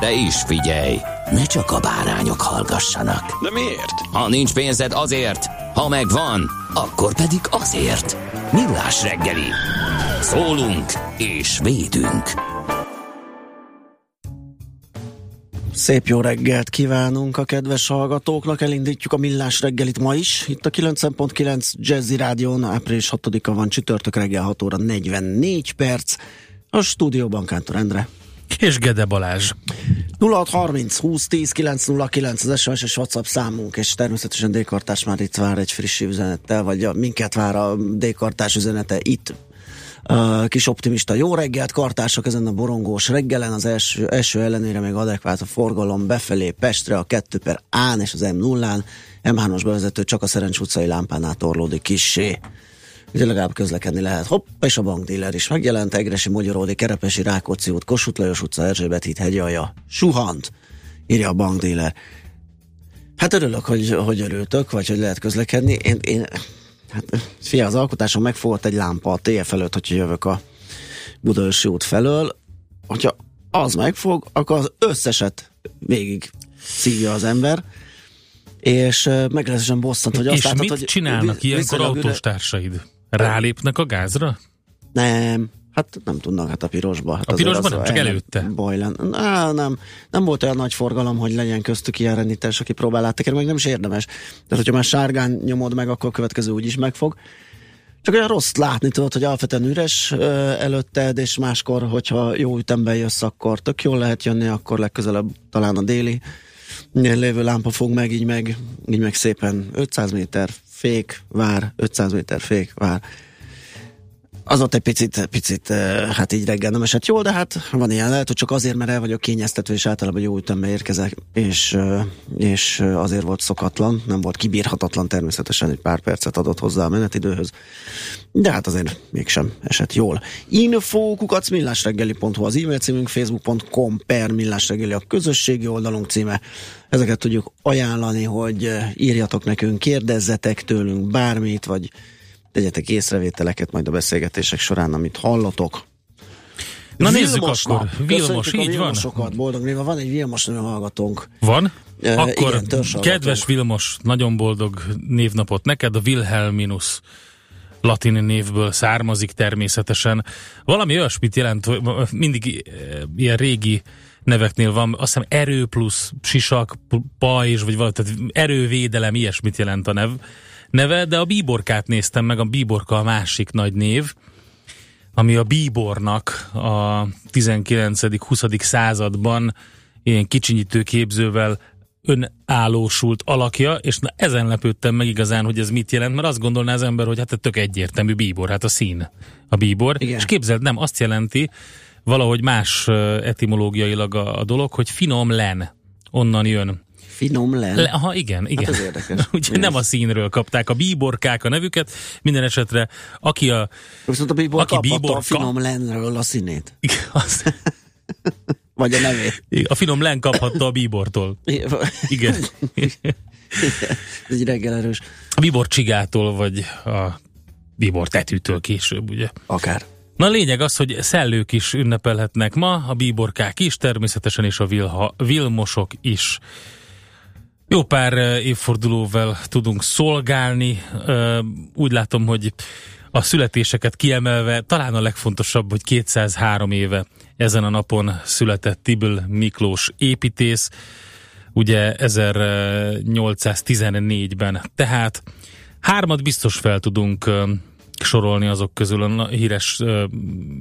De is figyelj, ne csak a bárányok hallgassanak. De miért? Ha nincs pénzed azért, ha megvan, akkor pedig azért. Millás reggeli. Szólunk és védünk. Szép jó reggelt kívánunk a kedves hallgatóknak, elindítjuk a millás reggelit ma is. Itt a 9.9 Jazzy Rádión, április 6-a van csütörtök reggel 6 óra 44 perc. A stúdióban Kántor Endre. És Gede Balázs. 0630 20 10 909 az SMS és WhatsApp számunk, és természetesen D-kartás már itt vár egy friss üzenettel, vagy a, minket vár a D-kartás üzenete itt Uh, kis optimista jó reggelt, kartások ezen a borongós reggelen, az első, első ellenére még adekvát a forgalom befelé Pestre, a 2 per Án és az m 0 M3-as bevezető csak a Szerencs utcai lámpánál torlódik kissé. Ugye legalább közlekedni lehet. Hopp, és a bankdíler is megjelent, Egresi, Magyaródi, Kerepesi, Rákóczi út, Kossuth Lajos utca, Erzsébet híd, hegyalja, suhant, írja a bankdíler. Hát örülök, hogy, hogy örültök, vagy hogy lehet közlekedni. Én, én hát fia, az alkotáson megfogott egy lámpa a TF előtt, hogyha jövök a Budaörsi út felől. Hogyha az megfog, akkor az összeset végig szívja az ember és meglehetősen bosszant, hogy azt És látod, mit hogy csinálnak ilyenkor üre- autóstársaid? Rálépnek a gázra? Nem, hát nem tudnak, hát a pirosba. Hát A azért pirosba az nem, csak el- előtte. Bajlen. Á, nem, nem volt olyan nagy forgalom, hogy legyen köztük ilyen rendítés, aki próbál áttekerni, meg nem is érdemes. Tehát, hogyha már sárgán nyomod meg, akkor a következő úgy is megfog. Csak olyan rossz látni tudod, hogy alapvetően üres ö, előtted, és máskor, hogyha jó ütemben jössz, akkor tök jól lehet jönni, akkor legközelebb talán a déli lévő lámpa fog meg, így meg, így meg szépen 500 méter fék, vár, 500 méter fék, vár. Az ott egy picit, picit, eh, hát így reggel nem esett jól, de hát van ilyen, lehet, hogy csak azért, mert el vagyok kényeztetve, és általában jó ütembe érkezek, és, eh, és eh, azért volt szokatlan, nem volt kibírhatatlan, természetesen egy pár percet adott hozzá a menetidőhöz, de hát azért mégsem esett jól. Info kukac millásreggeli.hu az e-mail címünk, facebook.com per millásreggeli a közösségi oldalunk címe. Ezeket tudjuk ajánlani, hogy írjatok nekünk, kérdezzetek tőlünk bármit, vagy tegyetek észrevételeket majd a beszélgetések során, amit hallotok. Na nézzük Vilmos akkor. Vilmos, így van. Vilmosokat, boldog néva. Van egy Vilmos nevű hallgatónk. Van? Eh, Akkor igen, kedves Vilmos, nagyon boldog névnapot neked, a Wilhelminus latin névből származik természetesen. Valami olyasmit jelent, hogy mindig eh, ilyen régi neveknél van, azt hiszem erő plusz sisak, pajzs, vagy valami, tehát erővédelem, ilyesmit jelent a nev, neve, de a bíborkát néztem meg, a bíborka a másik nagy név, ami a bíbornak a 19.-20. században ilyen kicsinyítő képzővel önállósult alakja, és na ezen lepődtem meg igazán, hogy ez mit jelent, mert azt gondolná az ember, hogy hát ez tök egyértelmű bíbor, hát a szín a bíbor. Igen. És képzeld, nem, azt jelenti, valahogy más etimológiailag a, a dolog, hogy finom len. Onnan jön. Finom len. Le, aha, igen, igen. Hát ez érdekes. Mi nem ez? a színről kapták a bíborkák a nevüket, minden esetre, aki a... Viszont a bíbor Aki bíbor a finom lenről a színét. Az, Vagy a nevét. a finom len kaphatta a bíbortól. Igen. Ez egy reggel erős. A bíbor csigától, vagy a bíbor tetűtől később, ugye. Akár. Na a lényeg az, hogy szellők is ünnepelhetnek ma, a bíborkák is, természetesen és a vilha, vilmosok is. Jó pár eh, évfordulóval tudunk szolgálni. Ö, Úgy látom, hogy a születéseket kiemelve talán a legfontosabb, hogy 203 éve ezen a napon született Tibül Miklós építész. ugye 1814-ben. Tehát hármat biztos fel tudunk ö, sorolni azok közül, a híres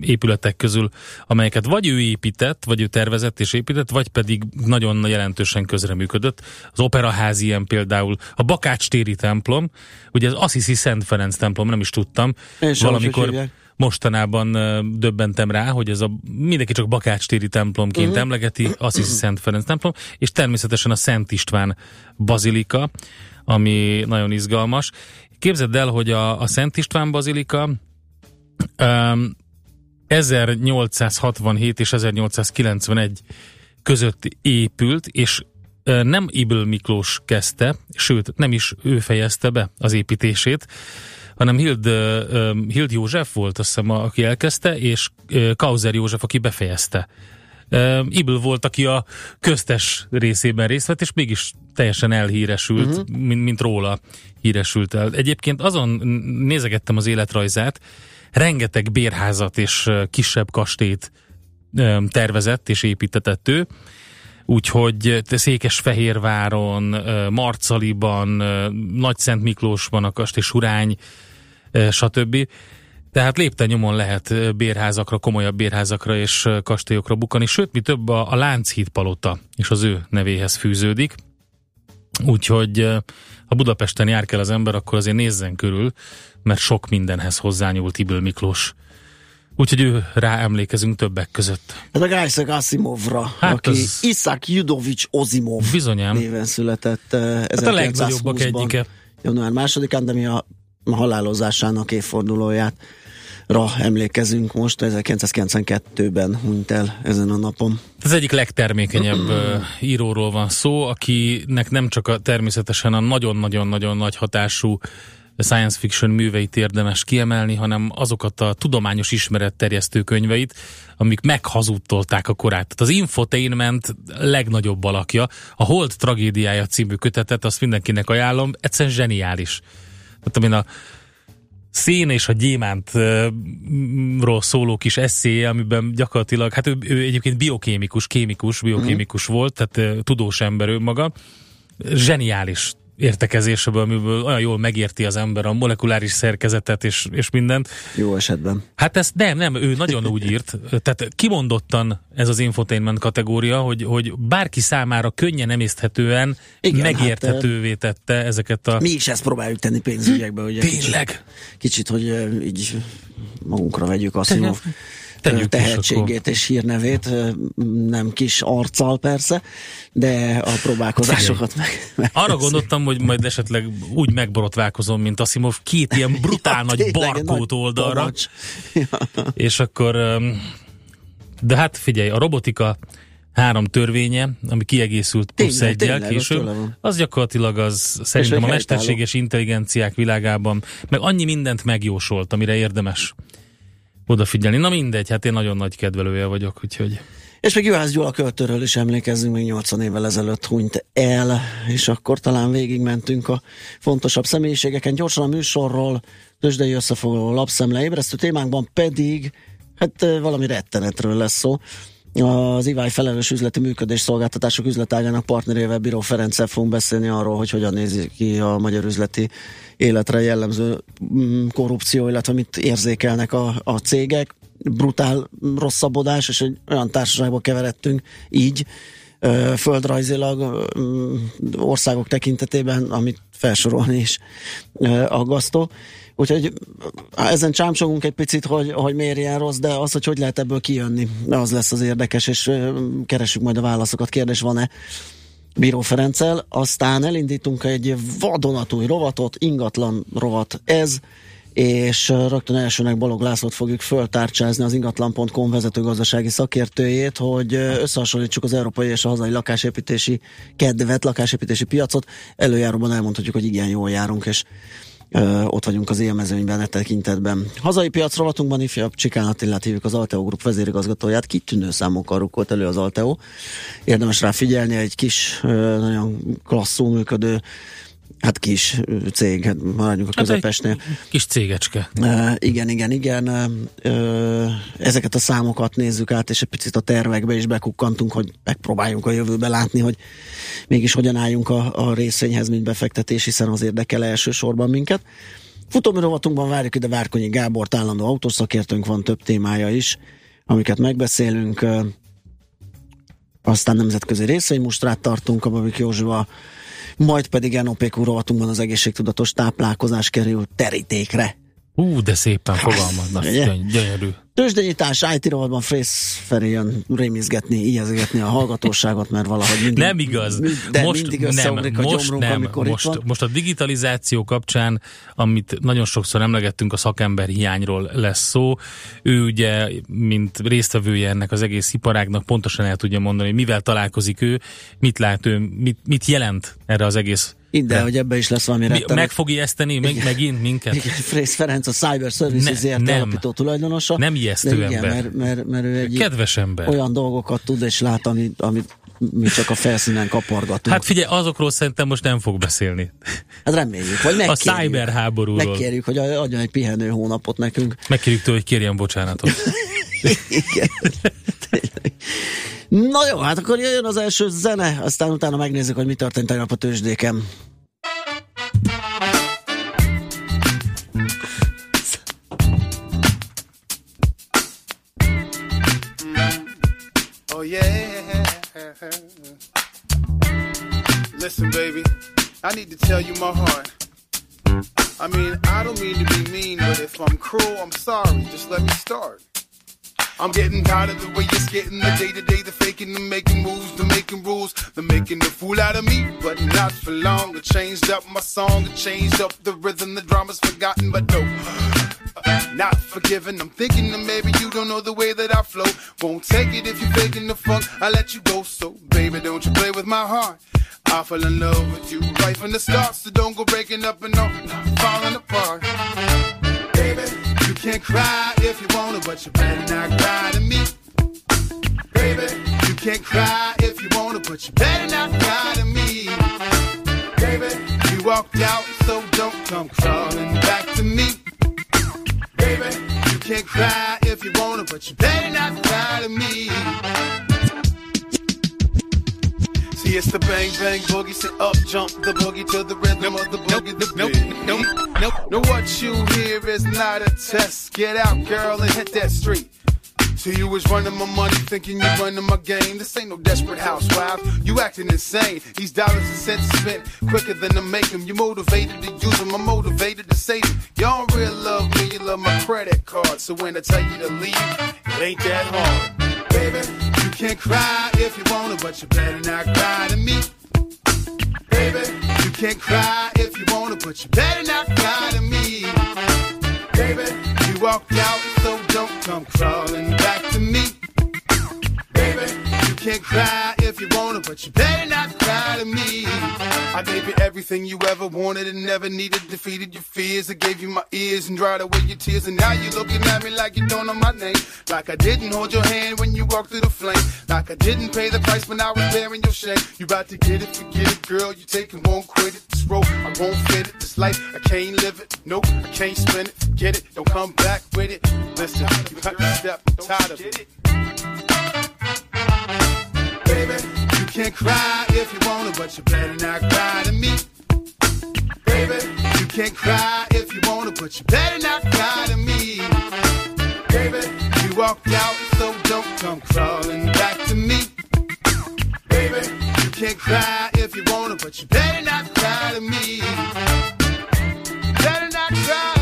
épületek közül, amelyeket vagy ő épített, vagy ő tervezett és épített, vagy pedig nagyon jelentősen közreműködött. Az Operaház ilyen például, a Bakács téri templom, ugye az Assisi Szent Ferenc templom, nem is tudtam, És valamikor mostanában döbbentem rá, hogy ez a mindenki csak Bakács téri templomként uh-huh. emlegeti, Assisi Szent Ferenc templom, és természetesen a Szent István bazilika, ami nagyon izgalmas. Képzeld el, hogy a, a Szent István bazilika um, 1867 és 1891 között épült, és nem Ibl Miklós kezdte, sőt, nem is ő fejezte be az építését, hanem Hild, Hild József volt, azt hiszem, aki elkezdte, és Kauzer József, aki befejezte. Ibl volt, aki a köztes részében részt vett, és mégis teljesen elhíresült, uh-huh. mint, mint róla híresült el. Egyébként azon nézegettem az életrajzát, rengeteg bérházat és kisebb kastélyt tervezett és építetett ő, úgyhogy Székesfehérváron, Marcaliban, ö, Nagyszent Miklósban a kastély, Surány, stb. Tehát lépten nyomon lehet bérházakra, komolyabb bérházakra és kastélyokra bukani, sőt, mi több a, a Lánchíd palota és az ő nevéhez fűződik. Úgyhogy ha Budapesten jár kell az ember, akkor azért nézzen körül, mert sok mindenhez hozzányúlt Ibl Miklós. Úgyhogy ő rá emlékezünk többek között. Ez a Isaac Asimovra, Hát aki az-. Isaac Judovics Ozimov Bizonyám. néven született Hát a legnagyobbak 1920-ban, egyike. január másodikán, de mi a halálozásának évfordulóját ra emlékezünk most, 1992-ben hunyt el ezen a napon. Az egyik legtermékenyebb íróról van szó, akinek nem csak a, természetesen a nagyon-nagyon-nagyon nagy hatású science fiction műveit érdemes kiemelni, hanem azokat a tudományos ismeretterjesztő könyveit, amik meghazudtolták a korát. Tehát az infotainment legnagyobb alakja, a Hold tragédiája című kötetet, azt mindenkinek ajánlom, egyszerűen zseniális. Tehát amin a szén és a gyémántról szóló kis eszéje, amiben gyakorlatilag, hát ő, ő egyébként biokémikus, kémikus, biokémikus volt, tehát tudós ember ő maga. Zseniális értekezéseből, amiből olyan jól megérti az ember a molekuláris szerkezetet és, és mindent. Jó esetben. Hát ezt nem, nem, ő nagyon úgy írt, tehát kimondottan ez az infotainment kategória, hogy, hogy bárki számára könnyen emészthetően Igen, megérthetővé tette ezeket a... Mi is ezt próbáljuk tenni pénzügyekbe, ugye? Tényleg? Kicsit, kicsit hogy így magunkra vegyük Asimov Tegyük tehetségét és hírnevét, nem kis arccal persze, de a próbálkozásokat meg, meg Arra gondoltam, hogy majd esetleg úgy megborotválkozom, mint Asimov, két ilyen brutál nagy tényleg, barkót nagy oldalra, tanacs. és akkor, de hát figyelj, a robotika három törvénye, ami kiegészült plusz Tényleg, egyel tényleg, az később, az gyakorlatilag az szerintem a mesterséges intelligenciák világában, meg annyi mindent megjósolt, amire érdemes odafigyelni. Na mindegy, hát én nagyon nagy kedvelője vagyok, úgyhogy... És még Juhász Gyula költőről is emlékezzünk, még 80 évvel ezelőtt hunyt el, és akkor talán végigmentünk a fontosabb személyiségeken. Gyorsan a műsorról, tőzsdei összefoglaló lapszemle ébresztő témánkban pedig, hát valami rettenetről lesz szó. Az IVÁI felelős üzleti működés szolgáltatások üzletágának partnerével Bíró Ferenccel fogunk beszélni arról, hogy hogyan nézi ki a magyar üzleti életre jellemző mm, korrupció, illetve mit érzékelnek a, a cégek. Brutál rosszabbodás, és egy olyan társaságba keveredtünk így, földrajzilag ö, országok tekintetében, amit felsorolni is aggasztó. Úgyhogy ezen csámcsogunk egy picit, hogy, hogy miért ilyen rossz, de az, hogy hogy lehet ebből kijönni, az lesz az érdekes, és keresünk majd a válaszokat. Kérdés van-e Bíró Ferenccel, aztán elindítunk egy vadonatúj rovatot, ingatlan rovat ez, és rögtön elsőnek Balog Lászlót fogjuk föltárcsázni az ingatlan.com vezető gazdasági szakértőjét, hogy összehasonlítsuk az európai és a hazai lakásépítési kedvet, lakásépítési piacot. Előjáróban elmondhatjuk, hogy igen jól járunk, és Ott vagyunk az élmezőnyben e tekintetben. Hazai piac rovatunkban ifjabb Csikán Attilát hívjuk az Alteo Group vezérigazgatóját, kitűnő számokkal rukkolt elő az Alteo. Érdemes rá figyelni, egy kis, nagyon klasszul működő Hát kis cég, hát maradjunk a Hát közepesnél. egy kis cégecske. Uh, igen, igen, igen. Uh, ezeket a számokat nézzük át, és egy picit a tervekbe is bekukkantunk, hogy megpróbáljunk a jövőbe látni, hogy mégis hogyan álljunk a, a részvényhez, mint befektetés, hiszen az érdekel elsősorban minket. Futómű rovatunkban várjuk ide Várkonyi Gábort, állandó autószakértőnk van, több témája is, amiket megbeszélünk. Uh, aztán nemzetközi részvénymustrát tartunk a Babik Józsival, majd pedig NOPQ rovatunkban az egészségtudatos táplálkozás kerül terítékre. Ú, de szépen fogalmaznak, gyönyörű. Tőzsdenyítás, IT rovatban Frész Feri jön rémizgetni, ijeszgetni a hallgatóságot, mert valahogy mindig... Nem igaz. De most mindig nem, a most gyomrunk, nem. amikor most, itt van. most a digitalizáció kapcsán, amit nagyon sokszor emlegettünk, a szakember hiányról lesz szó. Ő ugye, mint résztvevője ennek az egész iparágnak pontosan el tudja mondani, hogy mivel találkozik ő, mit lát ő, mit, mit jelent erre az egész. Ide, de- hogy ebbe is lesz valami Mi, rettenet. meg fog ijeszteni meg, megint minket? Igen, Frész Ferenc a Cyber Services Ne- nem. alapító tulajdonosa. Nem ijesztő igen, ember. Mert, mert, mert ő egy Kedves ember. olyan dolgokat tud és lát, amit, amit mi csak a felszínen kapargatunk. Hát figyelj, azokról szerintem most nem fog beszélni. hát reméljük, vagy A megkérjük. cyberháborúról. Megkérjük, hogy adjon egy pihenő hónapot nekünk. Megkérjük tőle, hogy kérjen bocsánatot. Igen. Na jó, hát akkor jöjjön az első zene, aztán utána megnézzük, hogy mi történt tegnap a tőzsdéken. Oh yeah. Listen, baby, I need to tell you my heart. I mean, I don't mean to be mean, but if I'm cruel, I'm sorry. Just let me start. I'm getting tired of the way you're getting the day to day, the faking, the making moves, the making rules, the making the fool out of me. But not for long. I changed up my song, I changed up the rhythm, the drama's forgotten, but no. Not forgiven. I'm thinking that maybe you don't know the way that I flow. Won't take it if you're faking the funk. I let you go. So, baby, don't you play with my heart. I fell in love with you right from the start. So don't go breaking up and all falling apart. Can cry if you wanna, but you better not cry to me. Baby, you can cry if you wanna, but you better not cry to me. Baby, you walked out, so don't come crawling back to me. Baby, you can cry if you wanna, but you better not cry to me. See, it's the bang bang boogie, sit up, jump the boogie to the rhythm of the boogie. The nope, nope, nope, nope. Now what you hear is not a test. Get out, girl, and hit that street. So you was running my money, thinking you running my game. This ain't no desperate housewives. You acting insane. These dollars and cents spent quicker than to make them. You motivated to use them. I'm motivated to save them. Y'all don't really love me. You love my credit card. So when I tell you to leave, it ain't that hard. Baby, can cry if you want to, but you better not cry to me. Baby, you can cry if you want to, but you better not cry to me. Baby, you walked out, so don't come crawling back to me. Baby, can cry if you wanna, but you better not cry to me. I gave you everything you ever wanted and never needed, defeated your fears. I gave you my ears and dried away your tears, and now you're looking at me like you don't know my name. Like I didn't hold your hand when you walked through the flame. Like I didn't pay the price when I was bearing your shame. You about to get it, forget it, girl. You take it, won't quit it. This road, I won't fit it. This life, I can't live it. Nope, I can't spend it. Get it, don't come back with it. Listen, you cut the step, I'm tired of it. Baby, you can cry if you wanna, but you better not cry to me. Baby, you can cry if you wanna, but you better not cry to me. Baby, you walked out, so don't come crawling back to me. Baby, you can cry if you wanna, but you better not cry to me. Better not cry,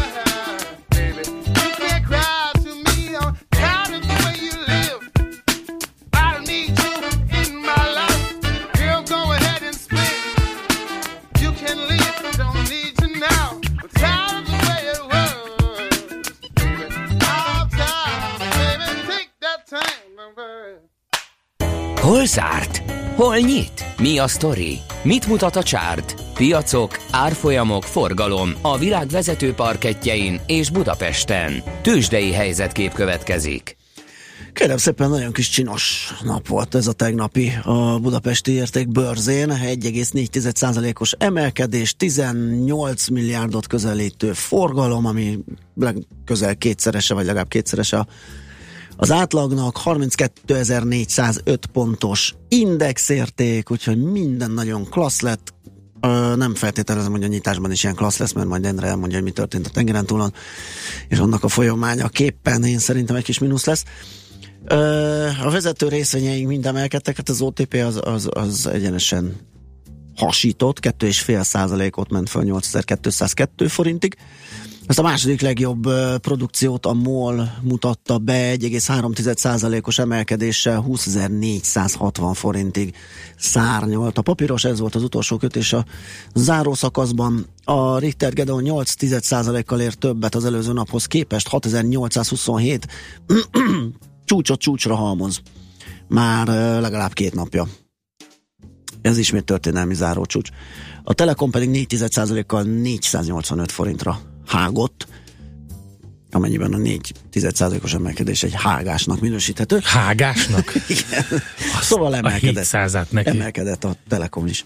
Hol zárt? Hol nyit? Mi a sztori? Mit mutat a csárt? Piacok, árfolyamok, forgalom a világ vezető parketjein és Budapesten. Tősdei helyzetkép következik. Kérem szépen, nagyon kis csinos nap volt ez a tegnapi a budapesti érték bőrzén. 1,4%-os emelkedés, 18 milliárdot közelítő forgalom, ami közel kétszerese, vagy legalább kétszerese az átlagnak, 32.405 pontos indexérték, úgyhogy minden nagyon klassz lett, Ö, nem feltételezem, hogy a nyitásban is ilyen klassz lesz, mert majd Endre elmondja, hogy mi történt a tengeren túlon, és annak a folyamánya képpen én szerintem egy kis mínusz lesz. Ö, a vezető részvényeink mind emelkedtek, hát az OTP az, az, az egyenesen hasított, 2,5 százalékot ment fel 8202 forintig. Ezt a második legjobb produkciót a MOL mutatta be 1,3%-os emelkedéssel 20.460 forintig szárnyolt. A papíros ez volt az utolsó kötés a zárószakaszban. A Richter Gedeon 8,1%-kal ért többet az előző naphoz képest, 6827 csúcsot csúcsra halmoz. Már legalább két napja. Ez ismét történelmi zárócsúcs. A Telekom pedig 4,1%-kal 485 forintra hágott, amennyiben a 4 os emelkedés egy hágásnak minősíthető. Hágásnak? Igen. szóval emelkedett. A neki. Emelkedett a Telekom is.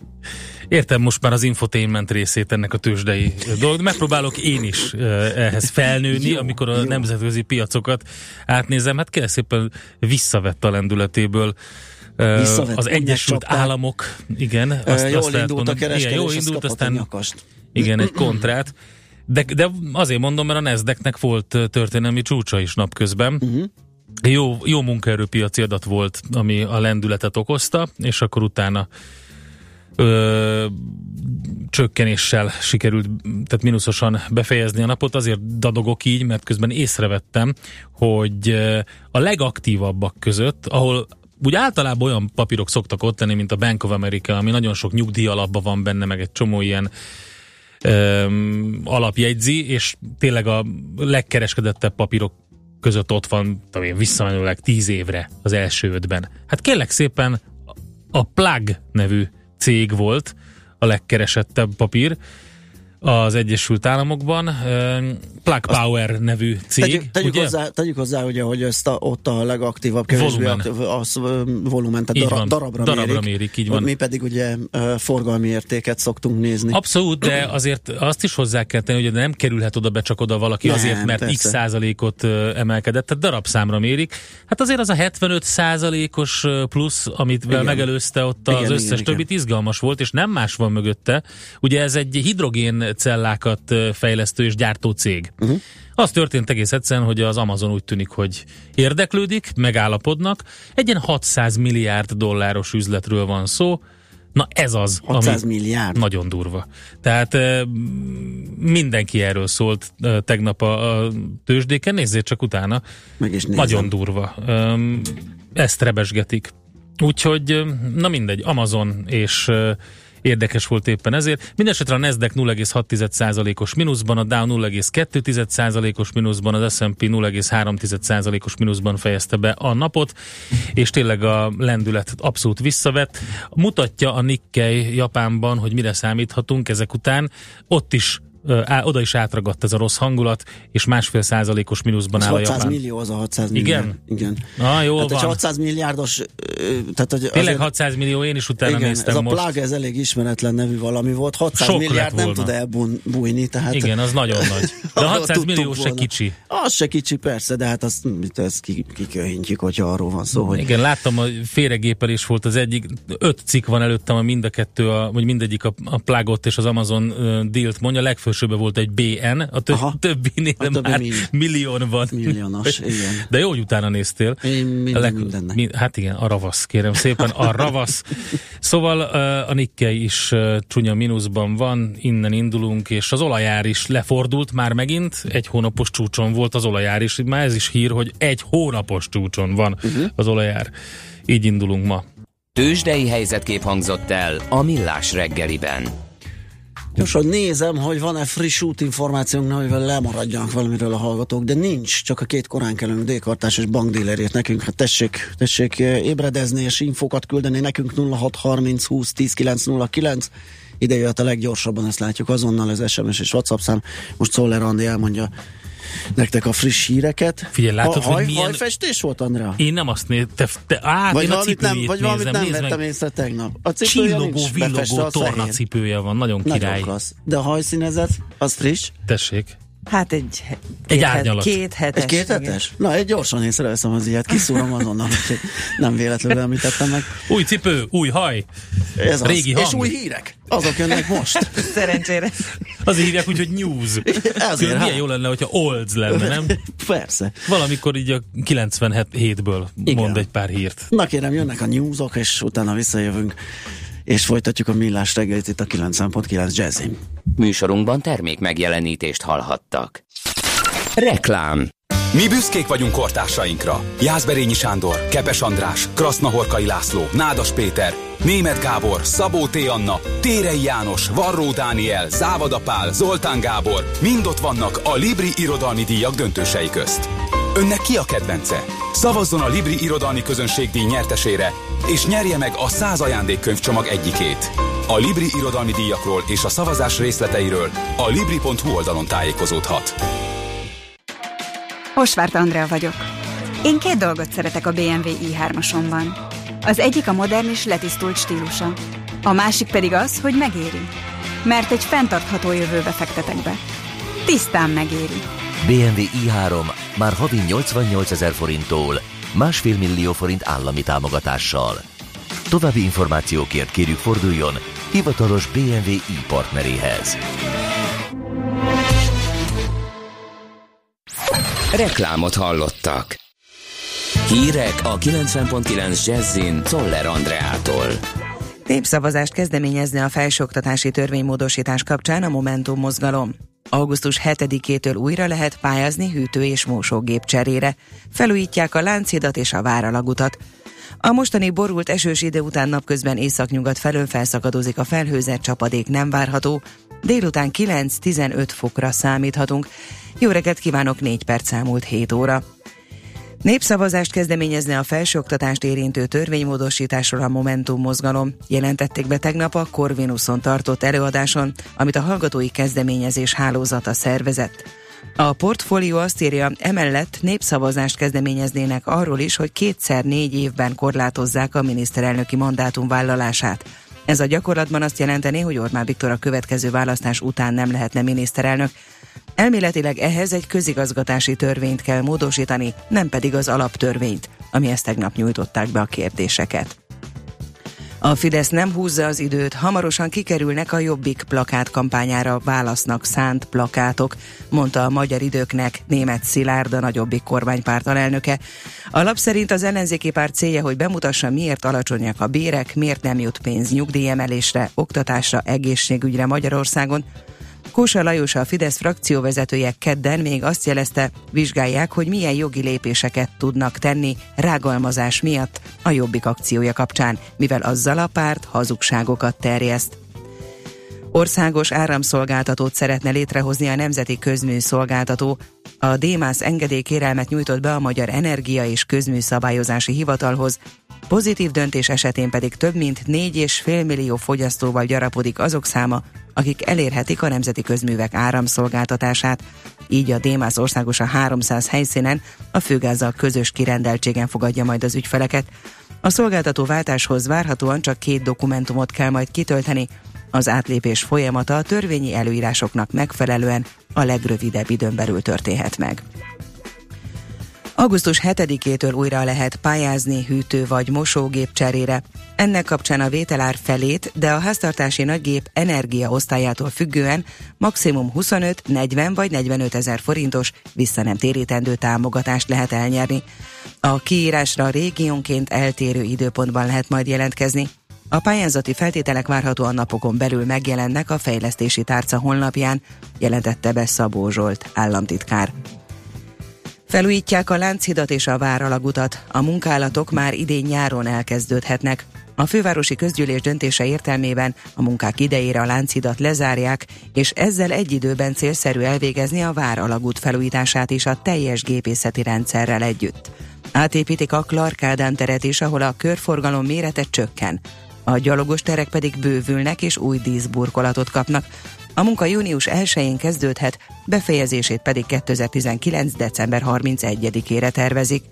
Értem most már az infotainment részét ennek a tőzsdei dolog. Megpróbálok én is ehhez felnőni, jó, amikor a jó. nemzetközi piacokat átnézem. Hát kell szépen visszavett a lendületéből Visszavett, az Egyesült Államok, igen. Azt, jól azt indult a kereskedés, igen, jól indult, aztán igen, egy kontrát. De, de azért mondom, mert a Nezdeknek volt történelmi csúcsa is napközben. Uh-huh. Jó, jó munkaerőpiaci adat volt, ami a lendületet okozta, és akkor utána ö, csökkenéssel sikerült, tehát mínuszosan befejezni a napot. Azért dadogok így, mert közben észrevettem, hogy a legaktívabbak között, ahol úgy általában olyan papírok szoktak ott lenni, mint a Bank of America, ami nagyon sok nyugdíj alapban van benne, meg egy csomó ilyen öm, alapjegyzi, és tényleg a legkereskedettebb papírok között ott van, tudom visszamenőleg tíz évre az első ötben. Hát kérlek szépen a Plug nevű cég volt a legkeresettebb papír, az Egyesült Államokban. Plug Power Azt nevű cég. Tegyük, tegyük, ugye? Hozzá, tegyük hozzá, ugye, hogy ezt a, ott a legaktívabb, kevésbé volumen. az volumen, tehát darab, darabra, darabra mérik, mérik, így van. Mi pedig ugye forgalmi értéket szoktunk nézni. Abszolút, de azért azt is hozzá kell tenni, hogy nem kerülhet oda be csak oda valaki nem, azért, mert persze. x százalékot emelkedett, tehát darabszámra mérik. Hát azért az a 75 százalékos plusz, amit igen. megelőzte ott az igen, összes igen, többit, igen. izgalmas volt, és nem más van mögötte. Ugye ez egy hidrogén cellákat fejlesztő és gyártó cég. Uh-huh. Az történt egész egyszerűen, hogy az Amazon úgy tűnik, hogy érdeklődik, megállapodnak. Egy ilyen 600 milliárd dolláros üzletről van szó, Na ez az, 600 ami milliárd. nagyon durva. Tehát mindenki erről szólt tegnap a, a tőzsdéken, nézzék csak utána. Meg is Nagyon durva. Ezt rebesgetik. Úgyhogy, na mindegy, Amazon és Érdekes volt éppen ezért. Mindenesetre a Nasdaq 0,6%-os mínuszban, a Dow 0,2%-os mínuszban, az S&P 0,3%-os mínuszban fejezte be a napot, és tényleg a lendület abszolút visszavett. Mutatja a Nikkei Japánban, hogy mire számíthatunk ezek után. Ott is á, oda is átragadt ez a rossz hangulat, és másfél százalékos mínuszban áll a 600 Japán. millió az a 600 millió. Igen? Igen. Ah, jó hát, van. 600 milliárdos... Tehát, hogy Tényleg 600 millió, én is utána igen, néztem ez most. a plág, ez elég ismeretlen nevű valami volt. 600 Sok milliárd nem tud elbújni. Tehát igen, az nagyon nagy. De 600 millió se kicsi. Az se kicsi, persze, de hát azt, ezt kiköhintjük, hogyha arról van szó. Hogy... Igen, láttam, a félregépelés volt az egyik. Öt cikk van előttem, a mind a kettő, a, vagy mindegyik a, a plágot és az Amazon uh, dealt mondja. Legfősőbb volt egy BN, a tö- Aha, többinél a többi már millió. millión van. Milliónos, igen. De jó, hogy utána néztél. Én minden, leg, mindennek. Mi, hát igen, a ravasz, kérem szépen, a ravasz. szóval a Nikkei is csúnya mínuszban van, innen indulunk, és az olajár is lefordult már megint, egy hónapos csúcson volt az olajár is, már ez is hír, hogy egy hónapos csúcson van uh-huh. az olajár. Így indulunk ma. Tőzsdei helyzetkép hangzott el a Millás reggeliben. Most, hogy nézem, hogy van-e friss útinformációnk, amivel lemaradjanak valamiről a hallgatók, de nincs, csak a két korán kelünk D-kartás és bankdílerért nekünk. Hát tessék, tessék eh, ébredezni és infokat küldeni nekünk 0630 20 10 909. Ide jött a leggyorsabban, ezt látjuk azonnal, az SMS és WhatsApp szám. Most Szoller Andi elmondja nektek a friss híreket. Figyelj, látod, a hogy haj, milyen- hajfestés volt, Andrea? Én nem azt néztem, te, te, á, Vagy én a valamit nem, cipőjét vagy valamit nézem, nem nézd vettem észre tegnap. A cipője Csillogó, villogó az fehér. tornacipője van, nagyon Nagyon király. klassz. De a hajszínezet, az friss? Tessék. Hát egy, he- Egy két, árnyalat. két hetes. Egy két igen. hetes? Na, egy gyorsan észreveszem az ilyet, kiszúrom azonnal, úgyhogy nem véletlenül említettem meg. Új cipő, új haj. Ez az. Régi És hang. új hírek. Azok jönnek most. Szerencsére. Azért hívják úgy, hogy news. Ezért, Külön hát. milyen jó lenne, hogyha olds lenne, nem? Persze. Valamikor így a 97-ből Igen. mond egy pár hírt. Na kérem, jönnek a newsok, és utána visszajövünk, és folytatjuk a millás reggelit itt a 90.9 Jazzin. Műsorunkban termék megjelenítést hallhattak. Reklám Mi büszkék vagyunk kortársainkra. Jászberényi Sándor, Kepes András, Krasznahorkai László, Nádas Péter, Német Gábor, Szabó T. Anna, Térei János, Varró Dániel, Závada Pál, Zoltán Gábor, mind ott vannak a Libri Irodalmi Díjak döntősei közt. Önnek ki a kedvence? Szavazzon a Libri Irodalmi Közönségdíj nyertesére, és nyerje meg a 100 ajándékkönyvcsomag egyikét. A Libri Irodalmi Díjakról és a szavazás részleteiről a libri.hu oldalon tájékozódhat. Osvárt Andrea vagyok. Én két dolgot szeretek a BMW i3-asomban. Az egyik a modern és letisztult stílusa. A másik pedig az, hogy megéri. Mert egy fenntartható jövőbe fektetek be. Tisztán megéri. BMW i3 már havi 88 ezer forinttól, másfél millió forint állami támogatással. További információkért kérjük forduljon hivatalos BMW i partneréhez. Reklámot hallottak. Hírek a 90.9 Jazzin Toller Andreától. Népszavazást kezdeményezne a felsőoktatási törvénymódosítás kapcsán a Momentum mozgalom. Augusztus 7-től újra lehet pályázni hűtő- és mosógép cserére. Felújítják a Lánchidat és a Váralagutat. A mostani borult esős idő után napközben északnyugat felől felszakadozik a felhőzet, csapadék nem várható. Délután 9-15 fokra számíthatunk. Jó reggelt kívánok, 4 perc elmúlt 7 óra. Népszavazást kezdeményezne a felsőoktatást érintő törvénymódosításról a Momentum mozgalom. Jelentették be tegnap a Corvinuson tartott előadáson, amit a hallgatói kezdeményezés hálózata szervezett. A portfólió azt írja, emellett népszavazást kezdeményeznének arról is, hogy kétszer négy évben korlátozzák a miniszterelnöki mandátum vállalását. Ez a gyakorlatban azt jelenteni, hogy Orbán Viktor a következő választás után nem lehetne miniszterelnök. Elméletileg ehhez egy közigazgatási törvényt kell módosítani, nem pedig az alaptörvényt, ami ezt tegnap nyújtották be a kérdéseket. A Fidesz nem húzza az időt, hamarosan kikerülnek a Jobbik plakát kampányára válasznak szánt plakátok, mondta a Magyar Időknek német Szilárd, a nagyobbik kormánypárt alelnöke. A lap szerint az ellenzéki párt célja, hogy bemutassa, miért alacsonyak a bérek, miért nem jut pénz nyugdíjemelésre, oktatásra, egészségügyre Magyarországon, Kósa Lajos a Fidesz frakcióvezetője kedden még azt jelezte, vizsgálják, hogy milyen jogi lépéseket tudnak tenni rágalmazás miatt a Jobbik akciója kapcsán, mivel azzal a párt hazugságokat terjeszt. Országos áramszolgáltatót szeretne létrehozni a Nemzeti Közműszolgáltató. A Démász engedélykérelmet nyújtott be a Magyar Energia és Közműszabályozási Hivatalhoz, Pozitív döntés esetén pedig több mint 4,5 millió fogyasztóval gyarapodik azok száma, akik elérhetik a nemzeti közművek áramszolgáltatását. Így a Démász országos a 300 helyszínen a főgázzal közös kirendeltségen fogadja majd az ügyfeleket. A szolgáltató váltáshoz várhatóan csak két dokumentumot kell majd kitölteni. Az átlépés folyamata a törvényi előírásoknak megfelelően a legrövidebb időn belül történhet meg. Augusztus 7-től újra lehet pályázni hűtő vagy mosógép cserére. Ennek kapcsán a vételár felét, de a háztartási nagygép energiaosztályától függően maximum 25, 40 vagy 45 ezer forintos vissza nem térítendő támogatást lehet elnyerni. A kiírásra régiónként eltérő időpontban lehet majd jelentkezni. A pályázati feltételek várhatóan napokon belül megjelennek a fejlesztési tárca honlapján, jelentette be Szabó Zsolt, államtitkár. Felújítják a Lánchidat és a Váralagutat. A munkálatok már idén nyáron elkezdődhetnek. A fővárosi közgyűlés döntése értelmében a munkák idejére a Lánchidat lezárják, és ezzel egy időben célszerű elvégezni a Váralagút felújítását is a teljes gépészeti rendszerrel együtt. Átépítik a Clark Ádám teret is, ahol a körforgalom mérete csökken. A gyalogos terek pedig bővülnek és új díszburkolatot kapnak. A munka június 1-én kezdődhet, befejezését pedig 2019. december 31-ére tervezik.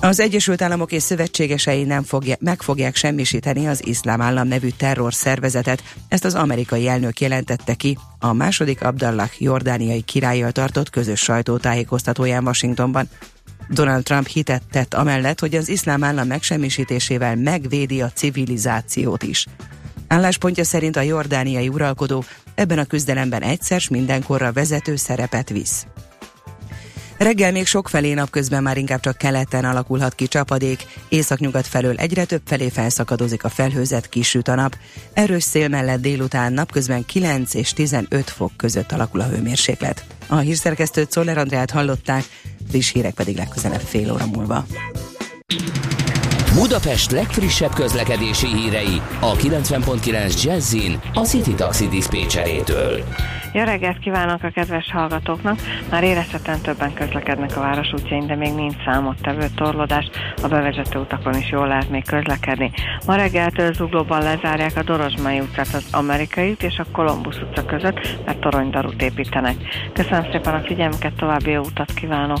Az Egyesült Államok és szövetségesei nem fogja, meg fogják semmisíteni az iszlám állam nevű terror szervezetet, ezt az amerikai elnök jelentette ki a második Abdallah jordániai királlyal tartott közös sajtótájékoztatóján Washingtonban. Donald Trump hitet tett amellett, hogy az iszlám állam megsemmisítésével megvédi a civilizációt is. Álláspontja szerint a jordániai uralkodó ebben a küzdelemben egyszer mindenkorra vezető szerepet visz. Reggel még sok felé napközben már inkább csak keleten alakulhat ki csapadék, északnyugat felől egyre több felé felszakadozik a felhőzet, kisüt a nap. Erős szél mellett délután napközben 9 és 15 fok között alakul a hőmérséklet. A hírszerkesztőt Szoller Andrát hallották, friss hírek pedig legközelebb fél óra múlva. Budapest legfrissebb közlekedési hírei a 90.9 Jazzin a City Taxi Dispécsejétől. Jó reggelt kívánok a kedves hallgatóknak! Már érezhetően többen közlekednek a város útjain, de még nincs számottevő torlódás, a bevezető utakon is jól lehet még közlekedni. Ma reggeltől zuglóban lezárják a Dorozsmai utcát az Amerikai út és a Kolumbusz utca között, mert toronydarút építenek. Köszönöm szépen a figyelmüket, további jó utat kívánok!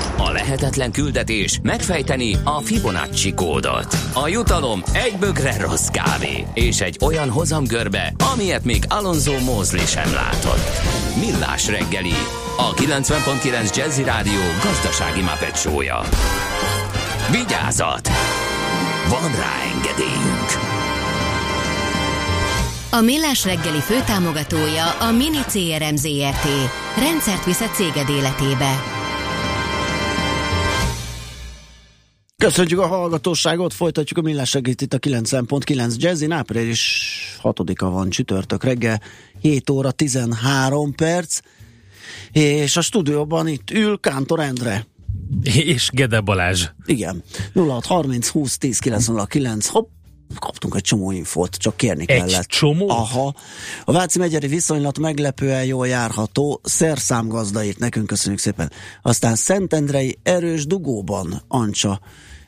A lehetetlen küldetés megfejteni a Fibonacci kódot. A jutalom egy bögre rossz kávé és egy olyan hozamgörbe, amilyet még Alonso Mózli sem látott. Millás reggeli, a 90.9 Jazzy Rádió gazdasági mapetsója. Vigyázat! Van rá engedélyünk! A Millás reggeli főtámogatója a Mini CRM Zrt. Rendszert visz a céged életébe. Köszönjük a hallgatóságot, folytatjuk a millás segít itt a 9.9 Jazzin, április 6-a van csütörtök reggel, 7 óra 13 perc, és a stúdióban itt ül Kántor Endre. És Gede Balázs. Igen. 0630 20 10 909, hopp, kaptunk egy csomó infót, csak kérni Egy kellett. csomó? Aha. A Váci megyeri viszonylat meglepően jól járható, szerszámgazda írt nekünk, köszönjük szépen. Aztán Szentendrei erős dugóban Ancsa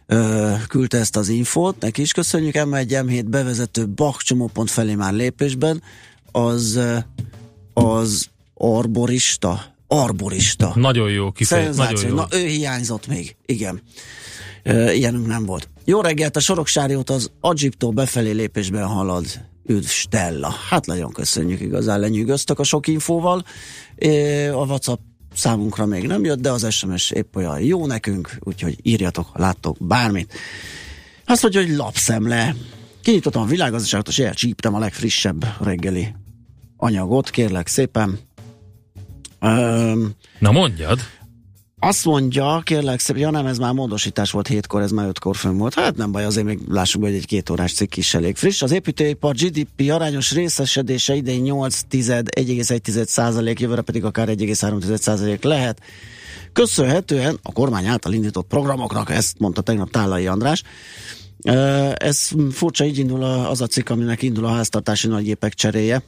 ö, küldte ezt az infót, neki is köszönjük, M1 M7 bevezető Bach csomópont felé már lépésben, az az arborista, arborista. Nagyon jó kifejezés. Nagyon jó. Na, ő hiányzott még. Igen. Ö, ilyenünk nem volt. Jó reggelt, a Soroksári út az Agiptó befelé lépésben halad. Üdv Stella. Hát nagyon köszönjük, igazán lenyűgöztek a sok infóval. A WhatsApp számunkra még nem jött, de az SMS épp olyan jó nekünk, úgyhogy írjatok, láttok bármit. Azt mondja, hogy lapszemle. Kinyitottam a világgazdaságot, és elcsíptem a legfrissebb reggeli anyagot, kérlek szépen. Öm, Na mondjad. Azt mondja, kérlek szépen, ja nem, ez már módosítás volt hétkor, ez már ötkor fönn volt. Hát nem baj, azért még lássuk, hogy egy két órás cikk is elég friss. Az építőipar GDP arányos részesedése idén 8 tized, 1,1 százalék, jövőre pedig akár 1,3 százalék lehet. Köszönhetően a kormány által indított programoknak, ezt mondta tegnap Tálai András, Ez furcsa, így indul az a cikk, aminek indul a háztartási nagygépek cseréje.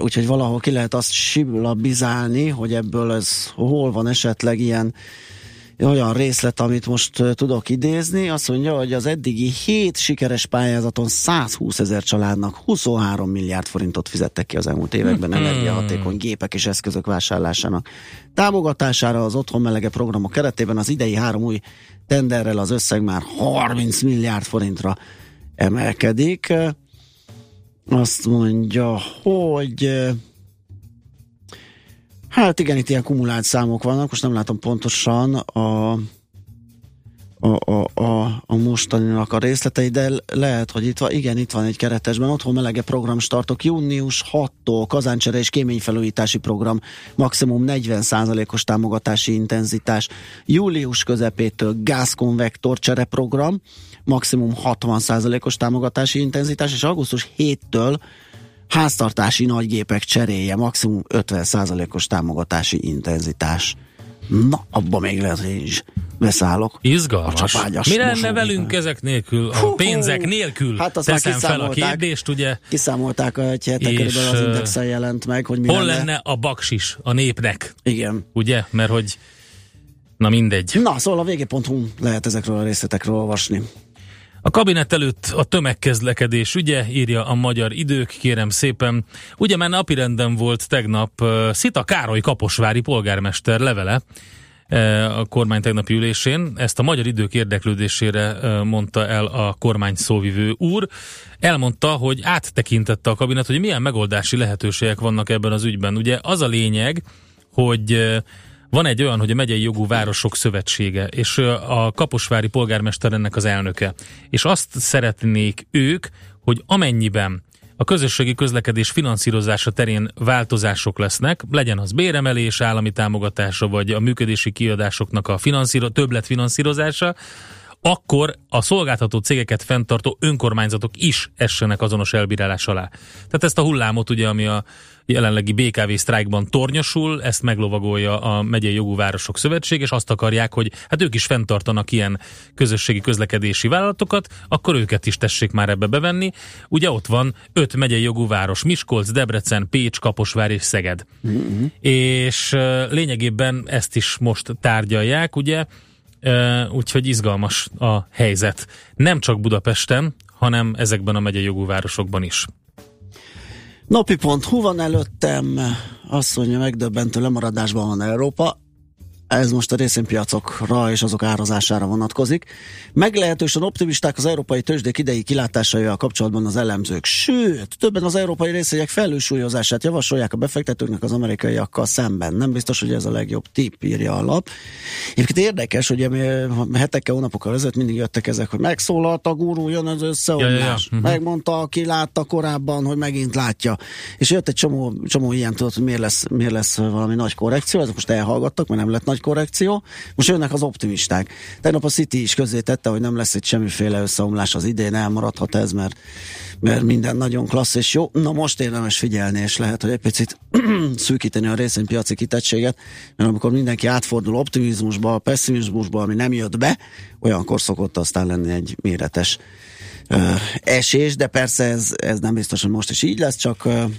Úgyhogy valahol ki lehet azt siblabizálni, hogy ebből ez hol van esetleg ilyen olyan részlet, amit most tudok idézni. Azt mondja, hogy az eddigi 7 sikeres pályázaton 120 ezer családnak 23 milliárd forintot fizettek ki az elmúlt években energiahatékony gépek és eszközök vásárlásának támogatására az otthon melege programok keretében az idei három új tenderrel az összeg már 30 milliárd forintra emelkedik. Azt mondja, hogy hát igen, itt ilyen kumulált számok vannak, most nem látom pontosan a a, a, a, a mostaninak a részletei, de lehet, hogy itt van, igen, itt van egy keretesben, otthon melege program startok, június 6-tól kazáncsere és kéményfelújítási program, maximum 40%-os támogatási intenzitás, július közepétől gázkonvektor csere program, maximum 60%-os támogatási intenzitás, és augusztus 7-től háztartási nagygépek cseréje, maximum 50%-os támogatási intenzitás. Na, abba még lehet, hogy én is beszállok. A Izgalmas. csapágyas Mi lenne velünk ezek nélkül, a pénzek nélkül? Hát azt Teszem fel a kérdést, ugye? Kiszámolták egy hete körülbelül az indexen jelent meg, hogy mi Hol lenne. lenne a baksis a népnek? Igen. Ugye? Mert hogy Na mindegy. Na, szóval a vg.hu lehet ezekről a részletekről olvasni. A kabinet előtt a tömegkezlekedés ügye, írja a magyar idők, kérem szépen. Ugye már napirenden volt tegnap uh, Szita Károly Kaposvári polgármester levele a kormány tegnapi ülésén. Ezt a magyar idők érdeklődésére mondta el a kormány szóvivő úr. Elmondta, hogy áttekintette a kabinet, hogy milyen megoldási lehetőségek vannak ebben az ügyben. Ugye az a lényeg, hogy van egy olyan, hogy a megyei jogú városok szövetsége, és a kaposvári polgármester ennek az elnöke. És azt szeretnék ők, hogy amennyiben a közösségi közlekedés finanszírozása terén változások lesznek, legyen az béremelés, állami támogatása, vagy a működési kiadásoknak a finanszíro, többlet finanszírozása, akkor a szolgáltató cégeket fenntartó önkormányzatok is essenek azonos elbírálás alá. Tehát ezt a hullámot ugye, ami a jelenlegi BKV sztrájkban tornyosul, ezt meglovagolja a megyei jogú városok szövetség, és azt akarják, hogy hát ők is fenntartanak ilyen közösségi közlekedési vállalatokat, akkor őket is tessék már ebbe bevenni. Ugye ott van öt megyei jogú város, Miskolc, Debrecen, Pécs, Kaposvár és Szeged. Mm-hmm. És lényegében ezt is most tárgyalják, ugye, úgyhogy izgalmas a helyzet. Nem csak Budapesten, hanem ezekben a megyei jogú városokban is. Napi.hu van előttem, azt mondja, megdöbbentő lemaradásban van Európa ez most a részvénypiacokra és azok árazására vonatkozik. Meglehetősen optimisták az európai tőzsdék idei kilátásaival kapcsolatban az elemzők. Sőt, többen az európai részvények felülsúlyozását javasolják a befektetőknek az amerikaiakkal szemben. Nem biztos, hogy ez a legjobb tipp, írja a lap. Egyébként érdekes, hogy hetekkel, hónapokkal ezelőtt mindig jöttek ezek, hogy megszólalt a gurú, jön az összeomlás. Ja, ja, ja. Uh-huh. Megmondta, aki látta korábban, hogy megint látja. És jött egy csomó, csomó ilyen, tudod, hogy miért lesz, miért lesz valami nagy korrekció, ezek most elhallgattak, mert nem lett nagy nagy korrekció, most jönnek az optimisták. Tegnap a City is közé tette, hogy nem lesz itt semmiféle összeomlás az idén, elmaradhat ez, mert, mert minden nagyon klassz és jó. Na most érdemes figyelni, és lehet, hogy egy picit szűkíteni a részvénypiaci kitettséget, mert amikor mindenki átfordul optimizmusba, pessimizmusba, ami nem jött be, olyankor szokott aztán lenni egy méretes uh, esés, de persze ez, ez nem biztos, hogy most is így lesz, csak uh,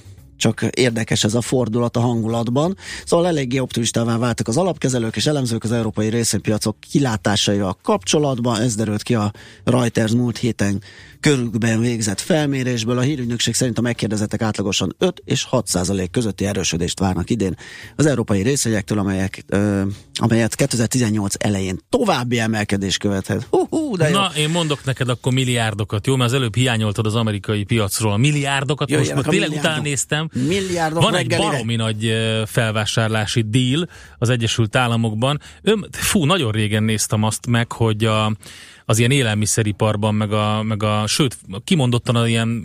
csak érdekes ez a fordulat a hangulatban. Szóval eléggé optimistává váltak az alapkezelők és elemzők az európai részvénypiacok kilátásaival kapcsolatban. Ez derült ki a Reuters múlt héten körükben végzett felmérésből. A hírügynökség szerint a megkérdezettek átlagosan 5 és 6 százalék közötti erősödést várnak idén az európai részvényektől, amelyek, ö, amelyet 2018 elején további emelkedés követhet. Hú, hú, de jó. Na, én mondok neked akkor milliárdokat, jó? Mert az előbb hiányoltad az amerikai piacról a milliárdokat, Jöjjenek most tényleg utána néztem. Milliárdok Van egy baromi nagy felvásárlási deal az Egyesült Államokban. Ön, fú, nagyon régen néztem azt meg, hogy a, az ilyen élelmiszeriparban, meg a, meg a sőt, kimondottan a ilyen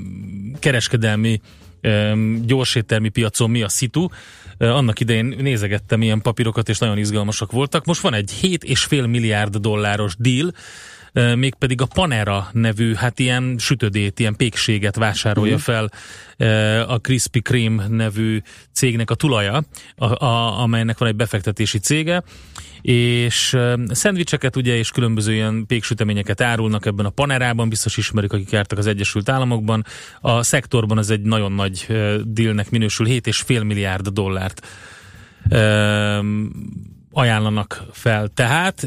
kereskedelmi gyorséttermi piacon mi a szitu. Annak idején nézegettem ilyen papírokat, és nagyon izgalmasak voltak. Most van egy 7,5 milliárd dolláros deal, mégpedig a Panera nevű, hát ilyen sütödét, ilyen pékséget vásárolja mm. fel a Krispy Kreme nevű cégnek a tulaja, a, a, amelynek van egy befektetési cége, és szendvicseket ugye, és különböző ilyen péksüteményeket árulnak ebben a Panerában, biztos ismerik, akik jártak az Egyesült Államokban. A szektorban ez egy nagyon nagy dealnek minősül, 7,5 milliárd dollárt ajánlanak fel. Tehát,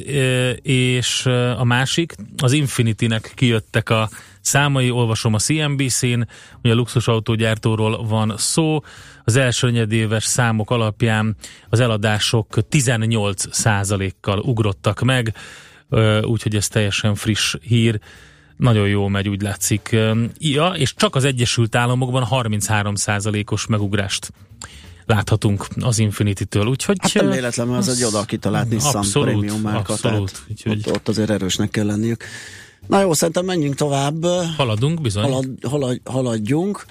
és a másik, az Infinity-nek kijöttek a számai, olvasom a CNBC-n, hogy a luxusautógyártóról van szó, az első negyedéves számok alapján az eladások 18 kal ugrottak meg, úgyhogy ez teljesen friss hír. Nagyon jó megy, úgy látszik. Ja, és csak az Egyesült Államokban 33 os megugrást láthatunk az Infinity-től. Úgyhogy, hát nem véletlenül az, az egy oda kitalált Nissan abszolút, Premium márka, abszolút, úgyhogy... ott, ott azért erősnek kell lenniük. Na jó, szerintem menjünk tovább. Haladunk, bizony. Halad, halad, haladjunk